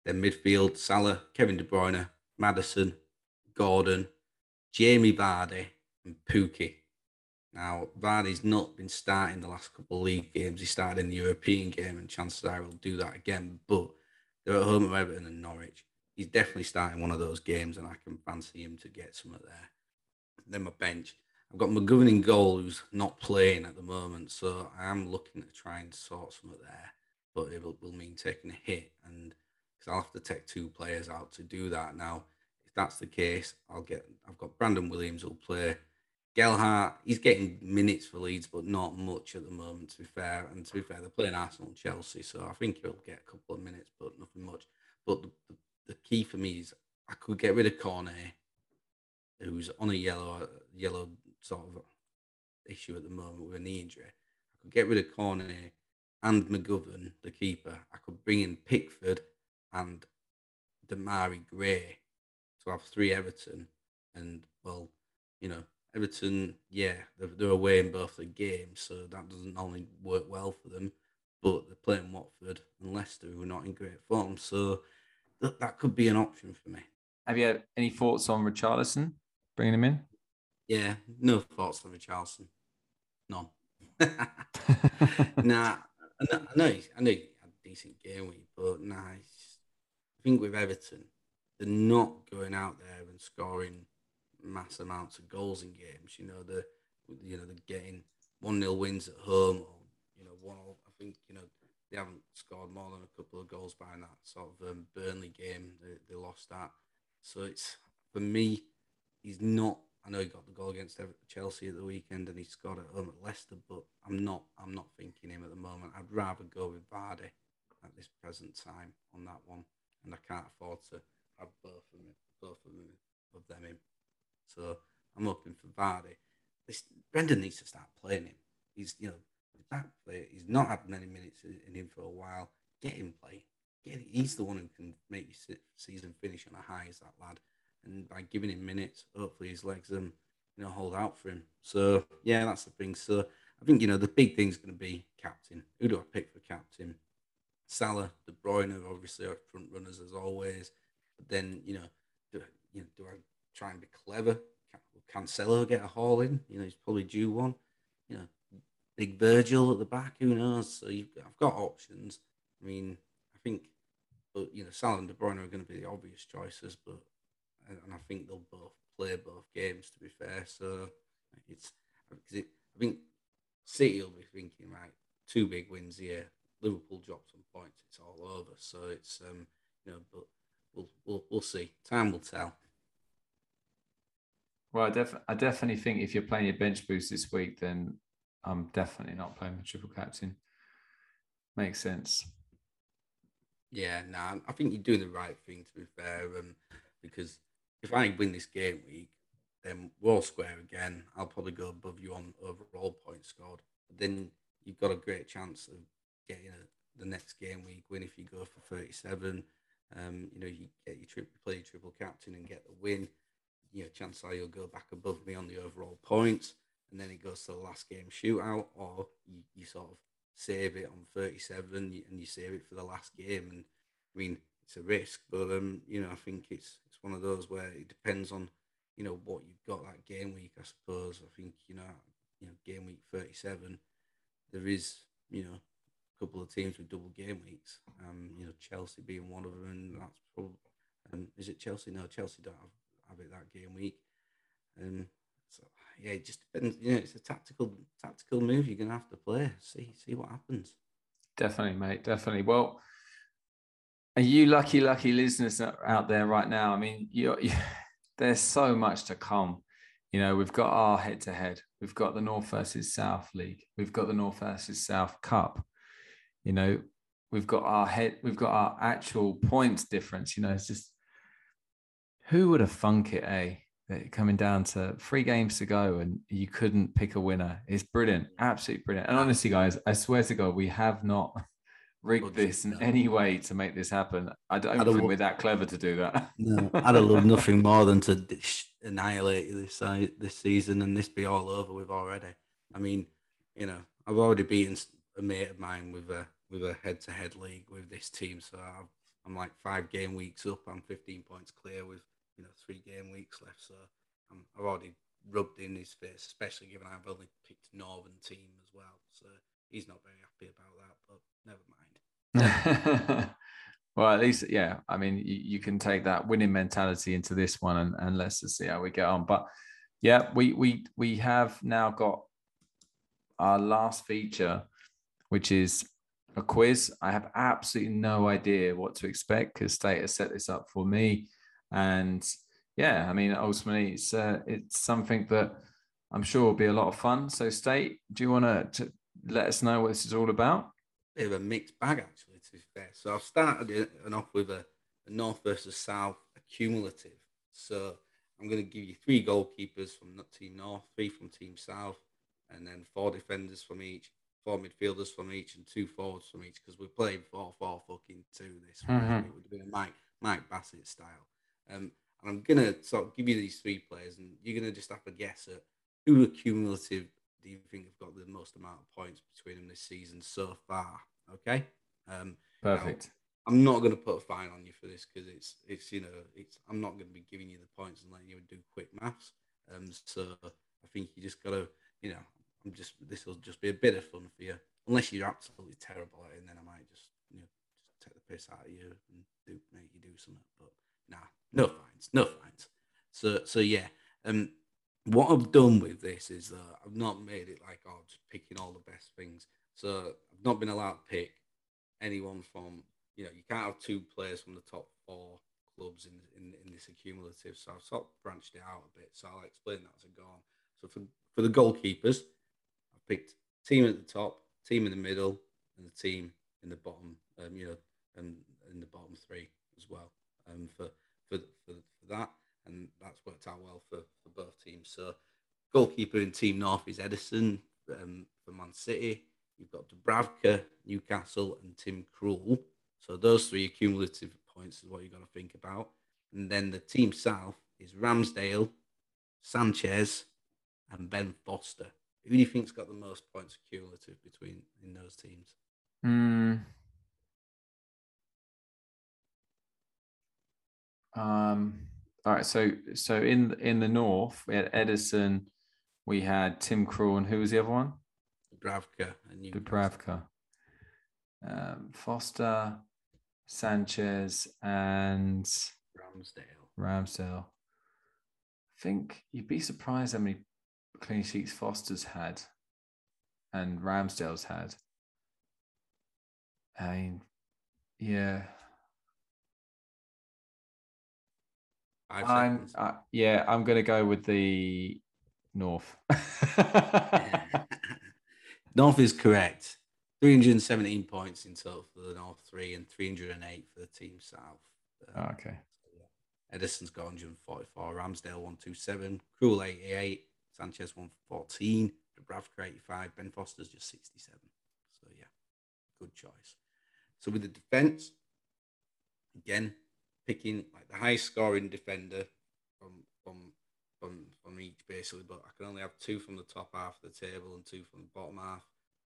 Then midfield, Salah, Kevin De Bruyne, Maddison, Gordon, Jamie Vardy, and Pukki. Now, Vardy's not been starting the last couple of league games. He started in the European game, and chances are he'll do that again. But they're at home at Everton and Norwich. He's definitely starting one of those games, and I can fancy him to get some of there. Then my bench. I've got McGovern in goal, who's not playing at the moment, so I am looking to try and sort some of there. But it will, will mean taking a hit, and because I'll have to take two players out to do that. Now, if that's the case, I'll get. I've got Brandon Williams who'll play. Gelhardt, he's getting minutes for Leeds, but not much at the moment. To be fair, and to be fair, they're playing Arsenal and Chelsea, so I think he'll get a couple of minutes, but nothing much. But the, the, the key for me is I could get rid of Cornet, who's on a yellow yellow sort of issue at the moment with a knee injury. I could get rid of Cornet and McGovern, the keeper. I could bring in Pickford and Demarai Gray to have three Everton, and well, you know, Everton, yeah, they're, they're away in both the games, so that doesn't normally work well for them. But they're playing Watford and Leicester, who are not in great form, so that, that could be an option for me. Have you had any thoughts on Richarlison bringing him in? Yeah, no thoughts on Richarlison, none. [laughs] nah, I know, I know, he- I know he had a decent game week, but nah, I think with Everton, they're not going out there and scoring mass amounts of goals in games. You know, the you know they're getting one 0 wins at home, or you know one. I think you know they haven't scored more than a couple of goals behind that sort of um, Burnley game. They, they lost that, so it's for me. He's not. I know he got the goal against Chelsea at the weekend, and he scored at home at Leicester. But I'm not. I'm not thinking him at the moment. I'd rather go with Vardy at this present time on that one, and I can't afford to have both of them, both of them, of them in. So I'm hoping for Vardy. This Brendan needs to start playing him. He's you know that player. He's not had many minutes in him for a while. Get him playing. Get he's the one who can make your season finish on a high as that lad. And by giving him minutes, hopefully his legs um you know hold out for him. So yeah, that's the thing. So I think you know the big thing's going to be captain. Who do I pick for captain? Salah, De Bruyne, obviously our front runners as always. But then you know, do you know do I try and be clever? Can Cancelo get a haul in? You know, he's probably due one. You know, big Virgil at the back. Who knows? So you've I've got options. I mean, I think, but you know, Salah and De Bruyne are going to be the obvious choices, but and I think they'll both play both games. To be fair, so it's because it, I think City will be thinking right, two big wins here. Liverpool dropped some points. It's all over. So it's um you know, but we'll we'll we'll see. Time will tell. Well, I, def- I definitely think if you're playing your bench boost this week, then I'm definitely not playing the triple captain. Makes sense. Yeah, no, nah, I think you're doing the right thing. To be fair, um, because if I win this game week, then we're all square again. I'll probably go above you on overall points scored. But then you've got a great chance of getting a, the next game week win if you go for 37. Um, you know, you get your play your triple captain and get the win. You know, chances are you'll go back above me on the overall points, and then it goes to the last game shootout, or you, you sort of save it on 37 and you save it for the last game. And I mean, it's a risk, but um, you know, I think it's it's one of those where it depends on you know what you've got that game week. I suppose I think you know you know game week 37, there is you know a couple of teams with double game weeks. Um, you know Chelsea being one of them, and that's probably Um, is it Chelsea? No, Chelsea don't have, it that game week. Um, so yeah, it just depends. You know, it's a tactical tactical move. You're gonna have to play. See see what happens. Definitely, mate. Definitely. Well, are you lucky, lucky listeners out there right now? I mean, you're, you [laughs] there's so much to come. You know, we've got our head to head. We've got the North versus South League. We've got the North versus South Cup. You know, we've got our head. We've got our actual points difference. You know, it's just who would have thunk it, eh? Coming down to three games to go and you couldn't pick a winner. It's brilliant, absolutely brilliant. And honestly, guys, I swear to God, we have not [laughs] rigged this in any way to make this happen. I don't I'd think we're that clever to do that. [laughs] no, I'd have loved [laughs] nothing more than to annihilate this this season and this be all over with already. I mean, you know, I've already beaten a mate of mine with a with a head to head league with this team, so i am like five game weeks up. I'm 15 points clear with you know three game weeks left, so I'm, I've already rubbed in his face, especially given I've only picked Northern team as well. So he's not very happy about that, but never mind. [laughs] well, at least, yeah. I mean, you, you, can take that winning mentality into this one, and, and let's just see how we get on. But yeah, we we we have now got our last feature, which is a quiz. I have absolutely no idea what to expect because State has set this up for me and yeah, I mean, ultimately, it's uh, it's something that I'm sure will be a lot of fun. So, State, do you want to let us know what this is all about? Bit of a mixed bag, actually. To be fair, so I've started it off with a, a North versus South accumulative. So I'm going to give you three goalkeepers from Team North, three from Team South, and then four defenders from each, four midfielders from each, and two forwards from each. Because we're playing four four fucking two this mm-hmm. week. It would have been a Mike Mike Bassett style. Um, and I'm gonna sort of give you these three players, and you're gonna just have to guess at who accumulative do you think have got the most amount of points between them this season so far? Okay. Um, Perfect. Now, I'm not going to put a fine on you for this because it's it's you know it's I'm not going to be giving you the points and letting you do quick maths. Um, so I think you just got to you know I'm just this will just be a bit of fun for you unless you're absolutely terrible at it, and then I might just you know just take the piss out of you and do make you do something. But nah, no fines, no fines. So so yeah, um, what I've done with this is that I've not made it like oh just picking all the best things. So I've not been allowed to pick anyone from you know you can't have two players from the top four clubs in in, in this accumulative. So I've sort of branched it out a bit. So I'll explain that as I go on. So for for the goalkeepers, I've picked team at the top, team in the middle, and the team in the bottom. Um, you know, and in the bottom three as well um, for, for, for, for that. And that's worked out well for, for both teams. So, goalkeeper in Team North is Ederson um, for Man City. You've got Dubravka, Newcastle, and Tim Krul. So, those three cumulative points is what you've got to think about. And then the Team South is Ramsdale, Sanchez, and Ben Foster. Who do you think's got the most points cumulative between in those teams? Mm, Um, all right, so so in in the north we had Ederson, we had Tim Krul, and who was the other one? Dubravka. Dubravka. Um, Foster, Sanchez, and Ramsdale. Ramsdale. I think you'd be surprised how many clean sheets Foster's had and Ramsdale's had. I mean, yeah, I'm, uh, yeah, I'm going to go with the North. [laughs] [laughs] North is correct. 317 points in total for the North three and 308 for the Team South. Um, oh, okay. Ederson's got 144, Ramsdale 127, Krul 88, Sanchez 114, Dubravka 85, Ben Foster's just 67. So, yeah, good choice. So, with the defense, again, picking like the high scoring defender from from from from each basically, but I can only have two from the top half of the table and two from the bottom half,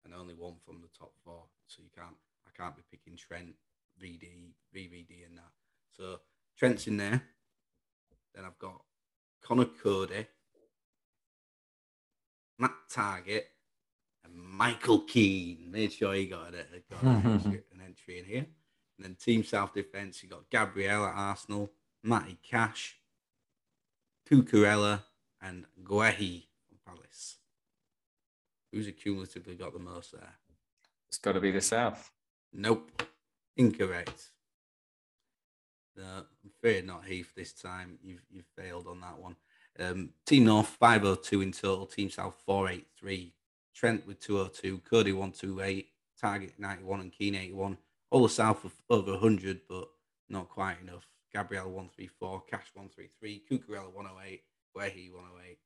and only one from the top four. So you can't I can't be picking Trent, VD, VVD, and that. So Trent's in there. Then I've got Conor Coady, Matt Targett, and Michael Keane. Made sure he got, a, got [laughs] an entry in here. And then Team South Defence, you got Gabriel at Arsenal, Matty Cash, Cucurella, and Guehi from Palace. Who's accumulatively got the most there? It's got to be the South. Nope. Incorrect. No, I'm afraid not Heath this time. You've you've failed on that one. Um, Team North 502 in total. Team South 483. Trent with 202. Coady 128. Targett 91 and Keane 81. All the South of over 100, but not quite enough. Gabriel 134. Cash 133. Cucurella 108. Guehi 108.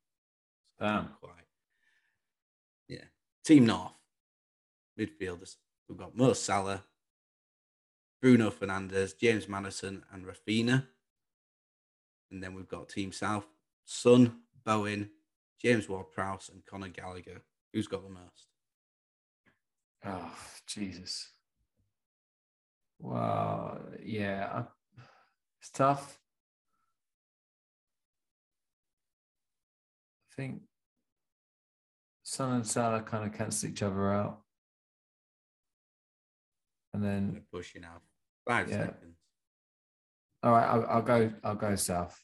Damn. Not quite. Yeah. Team North. Midfielders. We've got Mo Salah, Bruno Fernandes, James Maddison, and Raphinha. And then we've got Team South, Son, Bowen, James Ward Prowse, and Conor Gallagher. Who's got the most? Oh, Jesus. Well, yeah, it's tough. I think Son and Salah kind of cancel each other out. And then, pushing out. Five Yeah. seconds. all right, I'll, I'll go. I'll go South.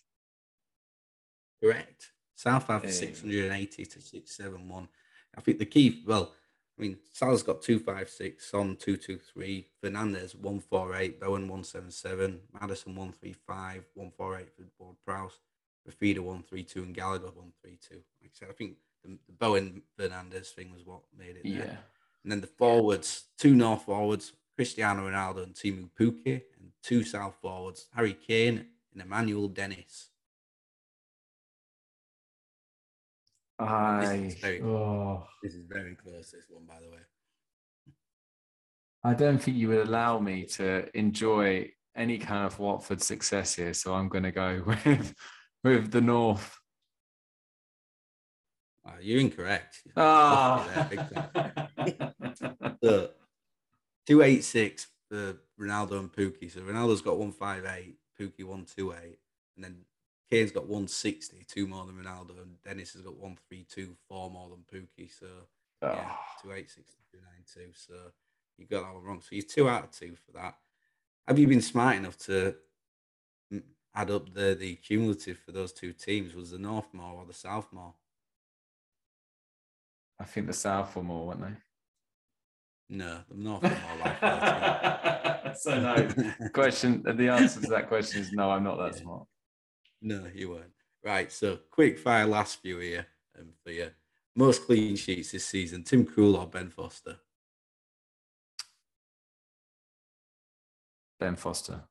Correct. South have Yeah. 680 to 671. I think the key, well, I mean, Salah's got 256, Son 223, Fernandes 148, Bowen 177, Maddison 135, 148 for Ward Prowse, Raphinha 132, and Gallagher 132. Like I said, I think the, the Bowen Fernandes thing was what made it there. Yeah. And then the forwards, two North forwards, Cristiano Ronaldo and Teemu Pukki, and two South forwards, Harry Kane and Emmanuel Dennis. I. very- Oh. This is very close, this one, by the way. I don't think you would allow me to enjoy any kind of Watford success here, so I'm going to go [laughs] with with the North. Uh, you're incorrect. Ah, there, [laughs] 286 for Ronaldo and Pukki. So Ronaldo's got 158, Pukki 128, and then Kane's got 160, two more than Ronaldo, and Dennis has got 132, four more than Pukki. So yeah, Ah. 286 292. So you got that one wrong. So you're two out of two for that. Have you been smart enough to mm, add up the, the cumulative for those two teams? Was the North more or the South more? I think the South were more, weren't they? No, the North were more likely. [laughs] so no. Question. The answer to that question is no. I'm not that [laughs] Yeah. smart. No, you weren't. Right, so quick fire last few here um, for you. Most clean sheets this season, Tim Krul or Ben Foster? Ben Foster.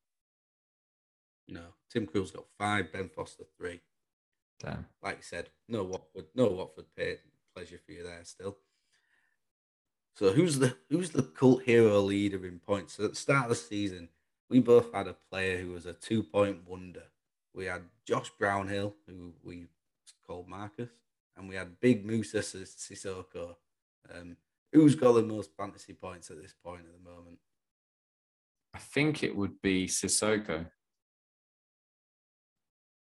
No, Tim Krul's got five, Ben Foster three. Damn. Like you said, no Watford, no Watford pay, pleasure for you there still. So who's the who's the cult hero leader in points? So at the start of the season, we both had a player who was a two point wonder. We had Josh Brownhill, who we called Marcus, and we had Big Moussa Sissoko. Um, who's got the most fantasy points at this point at the moment? I think it would be Sissoko.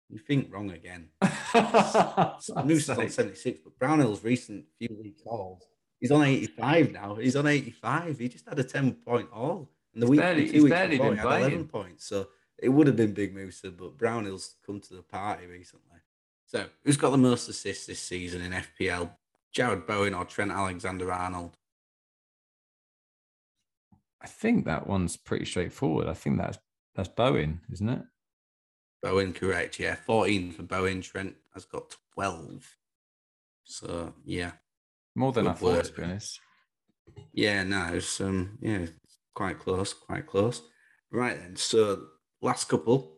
You think wrong again. [laughs] Moussa's on 76, but Brownhill's recent few league calls, he's on 85 now. He's on 85. He just had a 10 point haul. And the He's week, barely- two he's weeks barely before, he had 11 points. So it would have been Big Moussa, but Brownhill's come to the party recently. So who's got the most assists this season in FPL? Jarrod Bowen or Trent Alexander Arnold? I think that one's pretty straightforward. I think that's that's Bowen, isn't it? Bowen, correct. Yeah, 14 for Bowen. Trent has got 12. So yeah. More than I Good thought, work. to be honest. Yeah, no, it's um, yeah, quite close, quite close. Right then, so last couple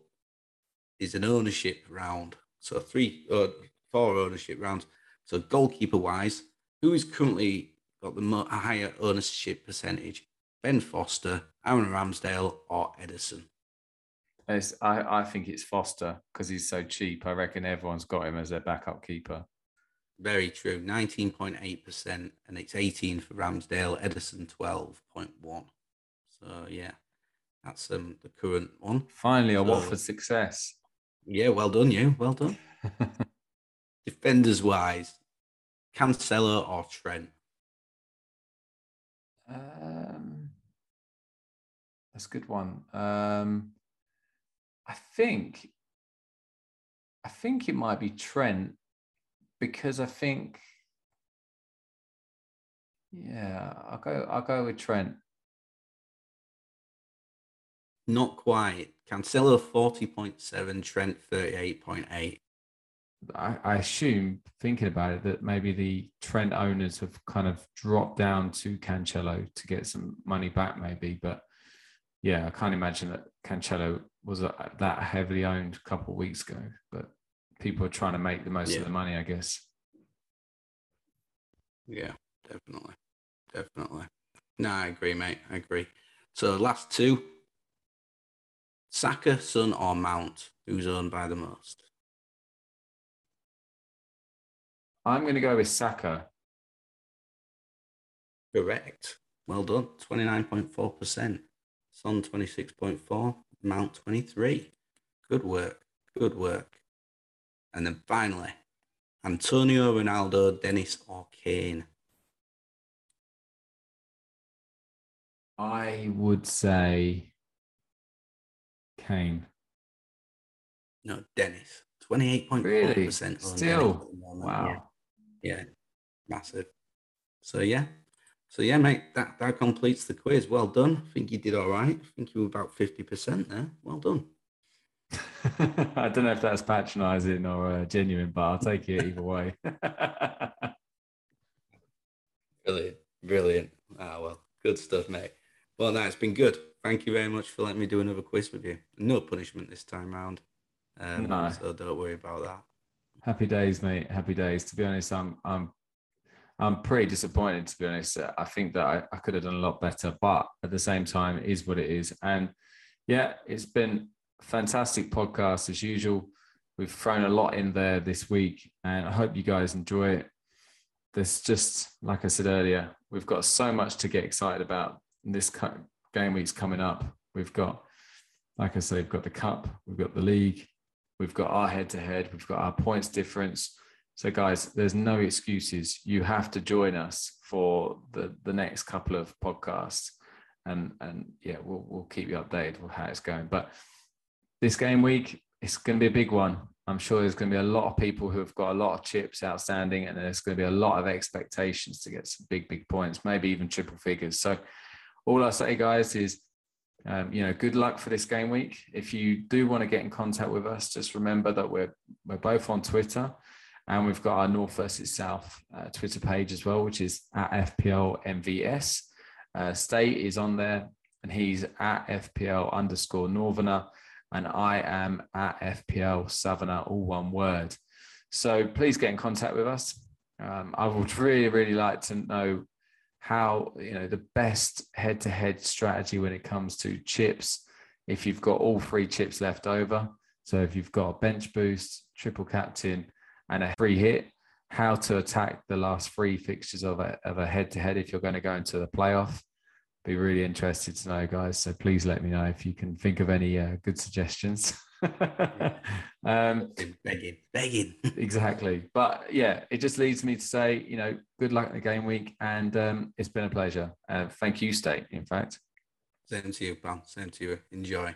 is an ownership round. So three, uh, four ownership rounds. So goalkeeper wise, who is currently got the mo- higher ownership percentage? Ben Foster, Aaron Ramsdale, or Ederson? It's, I, I think it's Foster because he's so cheap. I reckon everyone's got him as their backup keeper. Very true, nineteen point eight percent, and it's eighteen for Ramsdale. Edison twelve point one. So yeah, that's um the current one. Finally, a So- Watford success. Yeah, well done, you. Well done. [laughs] Defenders wise, Cancelo or Trent? um, that's a good one. Um, I think I think it might be Trent because I think, yeah, I'll go. I'll go with Trent. Not quite. Cancelo forty point seven, Trent thirty eight point eight. I, I assume, thinking about it, that maybe the Trent owners have kind of dropped down to Cancelo to get some money back, maybe. But yeah, I can't imagine that Cancelo was a, that heavily owned a couple of weeks ago. But people are trying to make the most Yeah. of the money, I guess. Yeah, definitely. Definitely. No, I agree, mate. I agree. So last two. Saka, Son, or Mount? Who's owned by the most? I'm going to go with Saka. Correct. Well done. 29.4%. Son 26.4. Mount 23. Good work. Good work. And then finally, Antonio Ronaldo, Dennis or Kane. I would say Kane. No, Dennis. 28.4% Really? Still? Dennis at the moment. Wow. Yeah. Yeah, massive. So yeah, so yeah, mate, that that completes the quiz. Well done. I think you did all right. I think you were about fifty percent there. Well done. [laughs] [laughs] I don't know if that's patronizing or uh, genuine, but I'll take it either way. [laughs] Brilliant, brilliant. Ah, well, good stuff, mate. Well, no, it's been good. Thank you very much for letting me do another quiz with you. No punishment this time round. Um, No. So don't worry about that. Happy days, mate. Happy days. To be honest, I'm I'm I'm pretty disappointed. To be honest, I think that I, I could have done a lot better, but at the same time, it is what it is. And yeah, it's been fantastic podcast as usual. We've thrown a lot in there this week, and I hope you guys enjoy it. There's just like I said earlier, we've got so much to get excited about. In this game week's coming up. We've got, like I said, we've got the cup, we've got the league, We've got our head to head. We've got our points difference. So, guys, there's no excuses. You have to join us for the, the next couple of podcasts. And, and yeah, we'll, we'll keep you updated with how it's going. But this game week, it's going to be a big one. I'm sure there's going to be a lot of people who have got a lot of chips outstanding, and there's going to be a lot of expectations to get some big, big points, maybe even triple figures. So, all I say, guys, is um, you know, good luck for this game week. If you do want to get in contact with us, just remember that we're we're both on Twitter, and we've got our North versus South uh, Twitter page as well, which is at FPL MVS. Uh, State is on there, and he's at FPL underscore Northerner, and I am at FPL Southerner, all one word. So please get in contact with us. Um, I would really, really like to know how you know the best head-to-head strategy when it comes to chips if you've got all three chips left over. So if you've got a bench boost triple captain and a free hit how to attack the last three fixtures of a, of a head-to-head if you're going to go into the playoff be really interested to know guys so please let me know if you can think of any uh, good suggestions [laughs] um, Begging, begging. [laughs] exactly. But yeah, it just leads me to say, you know, good luck in the game week, and um, it's been a pleasure. Uh, thank you, State. In fact. Same to you, pal. Same to you. Enjoy.